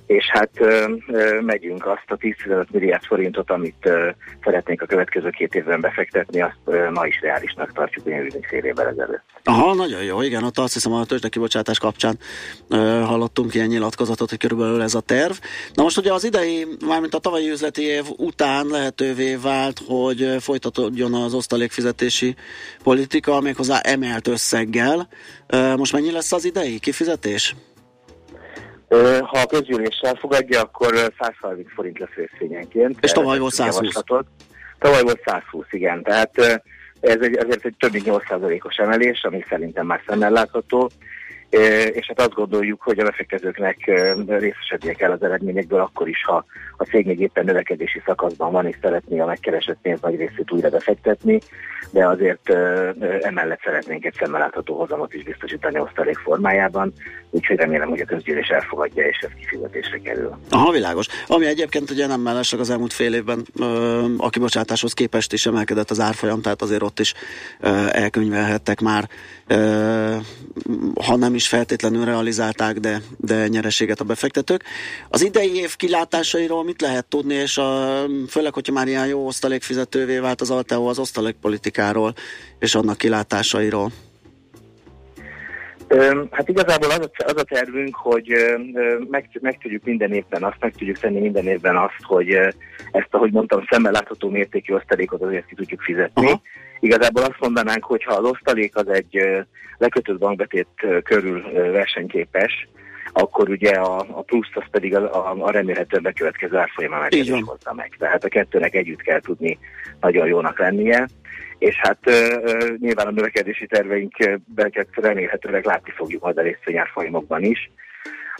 És hát ö, ö, megyünk azt a 10-15 milliárd forintot, amit ö, szeretnénk a következő két évben befektetni, azt ö, ma is reálisnak tartjuk olyan fél évvel ezelőtt. Aha, nagyon jó, igen, ott azt hiszem a tőzsdekibocsátás kapcsán ö, hallottunk ilyen nyilatkozatot, hogy körülbelül ez a terv. Na most ugye az idei, mármint a tavalyi üzleti év után lehetővé vált, hogy folytatódjon az osztalékfizetési politika, méghozzá emelt összeggel. Ö, most mennyi lesz az idei kifizetés? Ha a közgyűlés elfogadja, akkor 130 forint lesz részvényenként. És tavaly volt 120. Javaslatot. Tavaly volt 120, igen. Tehát ez egy, azért egy több mint 8%-os emelés, ami szerintem már szemmel látható. És hát azt gondoljuk, hogy a befektetőknek részesednie kell az eredményekből akkor is, ha a cég még éppen növekedési szakaszban van, és szeretné a megkeresett pénz nagy részét újra befektetni, de azért emellett szeretnénk egy szemmel látható hozamot is biztosítani osztalék formájában, úgyhogy remélem, hogy a közgyűlés elfogadja, és ez kifizetésre kerül. Aha, világos. Ami egyébként ugye nem mellesleg az elmúlt fél évben a kibocsátáshoz képest is emelkedett az árfolyam, tehát azért ott is elkönyvelhettek már, ha nem is feltétlenül realizálták, de, de nyereséget a befektetők. Az idei év kilátásairól mit lehet tudni, és a, főleg, hogyha már ilyen jó osztalékfizetővé vált az Alteo az osztalékpolitikáról és annak kilátásairól? Hát igazából az a, az a tervünk, hogy meg, meg tudjuk minden évben azt, meg tudjuk tenni minden évben azt, hogy ezt, ahogy mondtam, szemmel látható mértékű osztalékot azért ki tudjuk fizetni. Aha. Igazából azt mondanánk, hogy ha az osztalék az egy lekötött bankbetét körül versenyképes, akkor ugye a, a pluszt az pedig a, a, a remélhetően bekövetkező árfolyam emelkedés hozza meg. Tehát a kettőnek együtt kell tudni nagyon jónak lennie és hát uh, nyilván a növekedési terveinkben remélhetőleg látni fogjuk majd a részvényárfolyamokban is.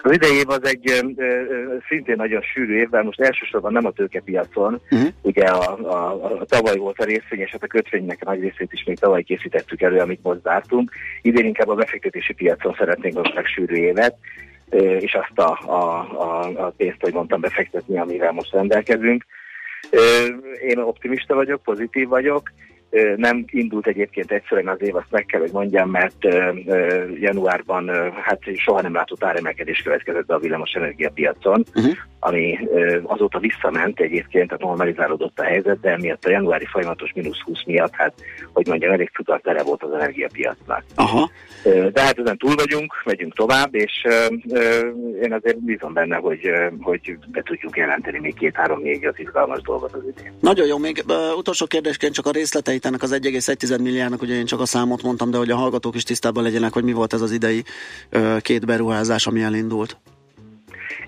Az idei év az egy uh, szintén nagyon sűrű év, most elsősorban nem a tőkepiacon, uh-huh. ugye a, a, a tavaly volt a részvény, és hát a kötvénynek a nagy részét is még tavaly készítettük elő, amit most zártunk. Idén inkább a befektetési piacon szeretnénk most meg sűrű évet, és azt a, a, a, a pénzt, hogy mondtam, befektetni, amivel most rendelkezünk. Én optimista vagyok, pozitív vagyok, nem indult egyébként egyszerűen az év, azt meg kell, hogy mondjam, mert januárban hát soha nem látott áremelkedés következett be a villamos energiapiacon, uh-huh. ami azóta visszament egyébként, tehát normalizálódott a helyzet, de miatt a januári folyamatos mínusz 20 miatt, hát, hogy mondjam, elég cutar tere volt az energiapiacnak. Aha. De hát ezen túl vagyunk, megyünk tovább, és én azért bízom benne, hogy, hogy be tudjuk jelenteni még két-három-négy az izgalmas dolgot az idén. Nagyon jó, még utolsó kérdésként csak a részleteit ennek az 1,1 milliárdnak, ugye én csak a számot mondtam, de hogy a hallgatók is tisztában legyenek, hogy mi volt ez az idei két beruházás, ami elindult.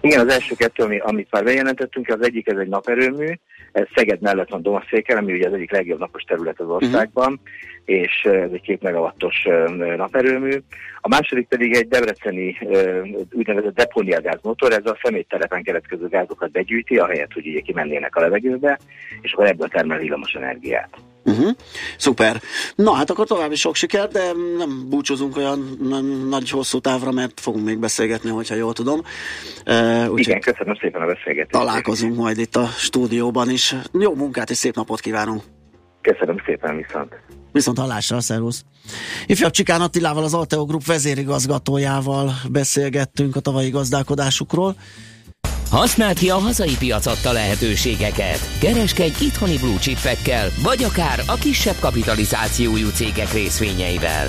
Igen, az első kettő, ami, amit már bejelentettünk, az egyik ez egy naperőmű, ez Szeged mellett van Domaszéken, ami ugye az egyik legjobb napos terület az országban, uh-huh. És ez egy két megawattos naperőmű. A második pedig egy debreceni úgynevezett depóniagáz motor, ez a szeméttelepen keletkező gázokat begyűjti, ahelyett, hogy ugye kimennének a levegőbe, és akkor ebből termel villamos energiát. Uh-huh. Szuper. Na hát akkor további sok siker, de nem búcsúzunk olyan nagy hosszú távra, mert fogunk még beszélgetni, hogyha jól tudom. Uh, úgy Igen, köszönöm szépen a beszélgetést. Találkozunk majd itt a stúdióban is. Jó munkát és szép napot kívánunk. Köszönöm szépen, viszont. Viszont hallásra, szervusz. Ifjabb Csikán Attilával, az Alteo Group vezérigazgatójával beszélgettünk a tavalyi gazdálkodásukról. Használd ki a hazai piac adta lehetőségeket. Kereskedj itthoni blue chipekkel, vagy akár a kisebb kapitalizációjú cégek részvényeivel.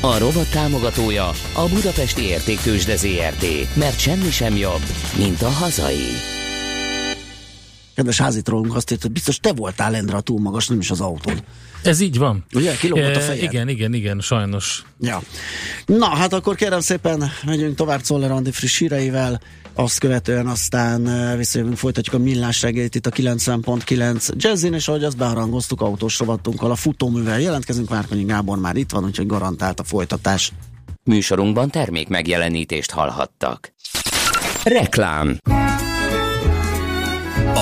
A rovat támogatója a Budapesti Értéktősde ZRT, mert semmi sem jobb, mint a hazai. Kedves házitrónk azt írta, hogy biztos te voltál Endre a túl magas, nem is az autón. Ez így van. Ugye, kilógott a Eh, fejed. Igen, igen, igen, sajnos. Ja. Na, hát akkor kérem szépen, megyünk tovább Czoller Andi friss híreivel, azt követően aztán eh, visszajövünk, folytatjuk a millás reggelit itt a 90.9 Jazzin, és ahogy azt beharangoztuk, autós rovatunkkal, a futóművel jelentkezünk, Várkonyi Gábor már itt van, úgyhogy garantált a folytatás. Műsorunkban termék megjelenítést hallhattak. Reklám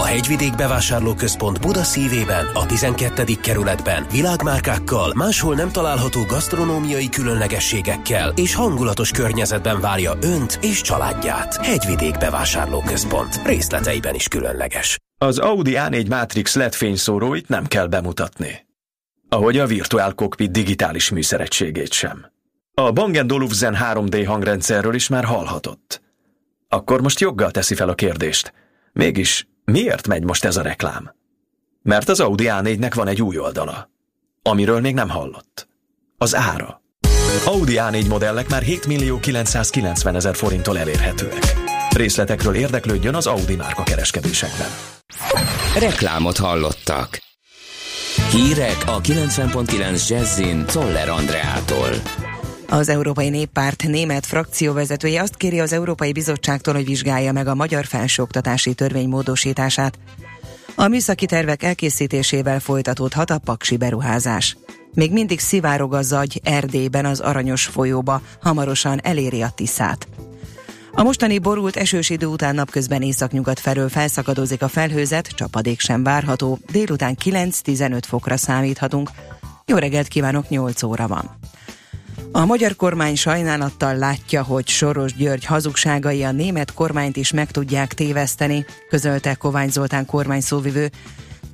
A Hegyvidék Bevásárlóközpont Buda szívében, a 12. kerületben világmárkákkal, máshol nem található gasztronómiai különlegességekkel és hangulatos környezetben várja önt és családját. Hegyvidék Bevásárlóközpont. Részleteiben is különleges. Az Audi A4 Matrix LED fényszóróit nem kell bemutatni. Ahogy a Virtual Cockpit digitális műszeregységét sem. A Bang Olufsen 3D hangrendszerről is már hallhatott. Akkor most joggal teszi fel a kérdést. Mégis miért megy most ez a reklám? Mert az Audi A4-nek van egy új oldala, amiről még nem hallott. Az ára. Audi A4 modellek már 7 millió 990 ezer forinttól elérhetőek. Részletekről érdeklődjön az Audi márka kereskedésekben. Reklámot hallottak. Hírek a 90.9 Jazzin Toller Andreától. Az Európai Néppárt német frakcióvezetője azt kéri az Európai Bizottságtól, hogy vizsgálja meg a magyar felsőoktatási törvény módosítását. A műszaki tervek elkészítésével folytatódhat a paksi beruházás. Még mindig szivárog a zagy Erdélyben az Aranyos folyóba, hamarosan eléri a Tiszát. A mostani borult esős idő után napközben északnyugat felől felszakadozik a felhőzet, csapadék sem várható, délután 9-15 fokra számíthatunk. Jó reggelt kívánok, 8 óra van. A magyar kormány sajnálattal látja, hogy Soros György hazugságai a német kormányt is meg tudják téveszteni, közölte Kovács Zoltán kormányszóvivő.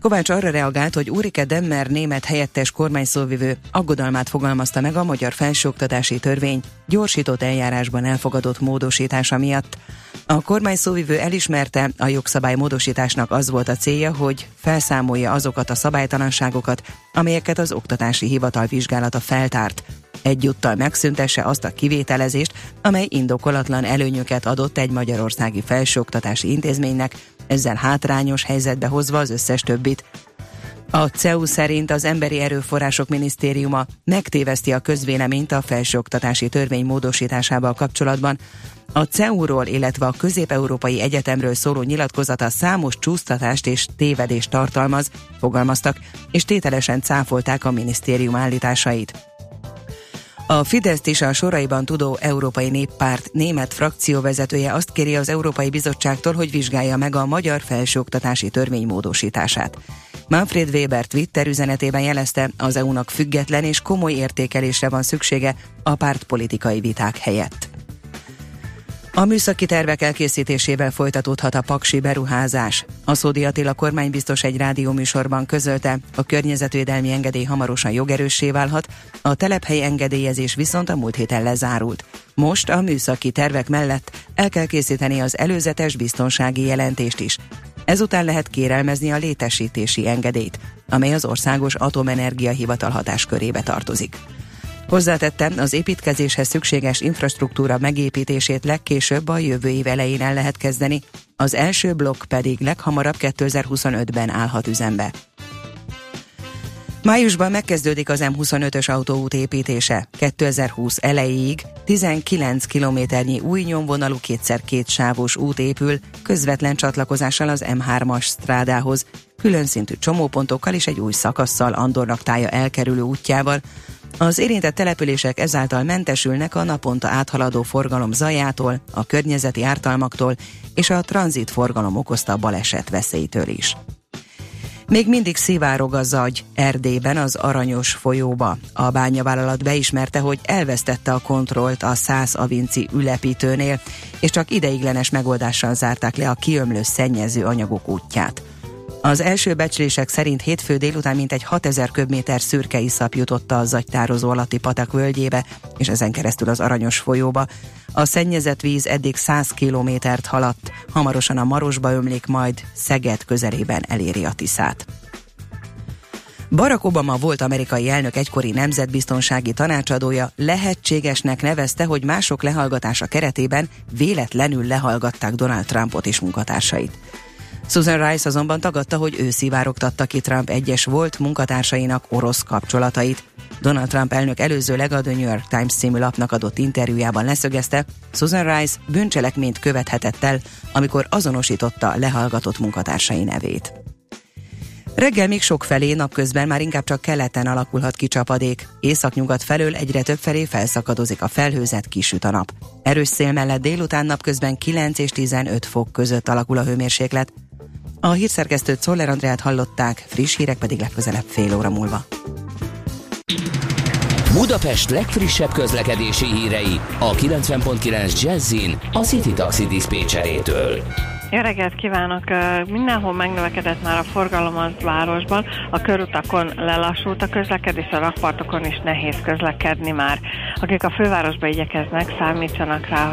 Kovács arra reagált, hogy Úrike Demmer német helyettes kormányszóvivő aggodalmát fogalmazta meg a magyar felsőoktatási törvény gyorsított eljárásban elfogadott módosítása miatt. A kormányszóvivő elismerte, a jogszabály módosításnak az volt a célja, hogy felszámolja azokat a szabálytalanságokat, amelyeket az oktatási hivatal vizsgálata feltárt. Egyúttal megszüntesse azt a kivételezést, amely indokolatlan előnyöket adott egy magyarországi felsőoktatási intézménynek, ezzel hátrányos helyzetbe hozva az összes többit. A CEU szerint az Emberi Erőforrások Minisztériuma megtéveszti a közvéleményt a felsőoktatási törvény módosításával kapcsolatban. A CEU-ról, illetve a Közép-Európai Egyetemről szóló nyilatkozata számos csúsztatást és tévedést tartalmaz, fogalmaztak, és tételesen cáfolták a minisztérium állításait. A Fidesz is a soraiban tudó Európai Néppárt német frakcióvezetője azt kéri az Európai Bizottságtól, hogy vizsgálja meg a magyar felsőoktatási törvény módosítását. Manfred Weber Twitter üzenetében jelezte, az EU-nak független és komoly értékelésre van szüksége a pártpolitikai viták helyett. A műszaki tervek elkészítésével folytatódhat a paksi beruházás. A Szódi Attila kormánybiztos egy rádióműsorban közölte, a környezetvédelmi engedély hamarosan jogerőssé válhat, a telephely engedélyezés viszont a múlt héten lezárult. Most a műszaki tervek mellett el kell készíteni az előzetes biztonsági jelentést is. Ezután lehet kérelmezni a létesítési engedélyt, amely az Országos Atomenergia Hivatal hatáskörébe tartozik. Hozzátette, az építkezéshez szükséges infrastruktúra megépítését legkésőbb a jövő év elején el lehet kezdeni, az első blokk pedig leghamarabb 2025-ben állhat üzembe. Májusban megkezdődik az M25-ös autóút építése. 2020 elejéig 19 kilométernyi új nyomvonalú kétszer két sávos út épül, közvetlen csatlakozással az M3-as strádához, külön szintű csomópontokkal és egy új szakasszal Andornak tája elkerülő útjával. Az érintett települések ezáltal mentesülnek a naponta áthaladó forgalom zajától, a környezeti ártalmaktól és a tranzit forgalom okozta baleset veszélytől is. Még mindig szivárog a zagy Erdélyben az Aranyos folyóba. A bányavállalat beismerte, hogy elvesztette a kontrollt a Szász Avinci ülepítőnél, és csak ideiglenes megoldással zárták le a kiömlő szennyező anyagok útját. Az első becslések szerint hétfő délután mintegy 6000 köbméter szürke iszap jutotta a zagytározó alatti patak völgyébe, és ezen keresztül az Aranyos folyóba. A szennyezett víz eddig 100 kilométert haladt, hamarosan a Marosba ömlik, majd Szeged közelében eléri a Tiszát. Barack Obama volt amerikai elnök egykori nemzetbiztonsági tanácsadója lehetségesnek nevezte, hogy mások lehallgatása keretében véletlenül lehallgatták Donald Trumpot és munkatársait. Susan Rice azonban tagadta, hogy ő szivárogtatta ki Trump egyes volt munkatársainak orosz kapcsolatait. Donald Trump elnök előzőleg a The New York Times című lapnak adott interjújában leszögezte, Susan Rice bűncselekményt követhetett el, amikor azonosította lehallgatott munkatársai nevét. Reggel még sok felé, napközben már inkább csak keleten alakulhat ki csapadék. Északnyugat felől egyre több felé felszakadozik a felhőzet, kisüt a nap. Erős szél mellett délután napközben 9 és 15 fok között alakul a hőmérséklet. A hírszerkesztőt Szoller Andrát hallották, friss hírek pedig legközelebb fél óra múlva. Budapest legfrissebb közlekedési hírei a 90.9 Jazzin a City Taxi Dispécsejétől. Jó reggelt kívánok! Mindenhol megnövekedett már a forgalom az városban, a körutakon lelassult a közlekedés, a rakpartokon is nehéz közlekedni már. Akik a fővárosba igyekeznek, számítsanak rá,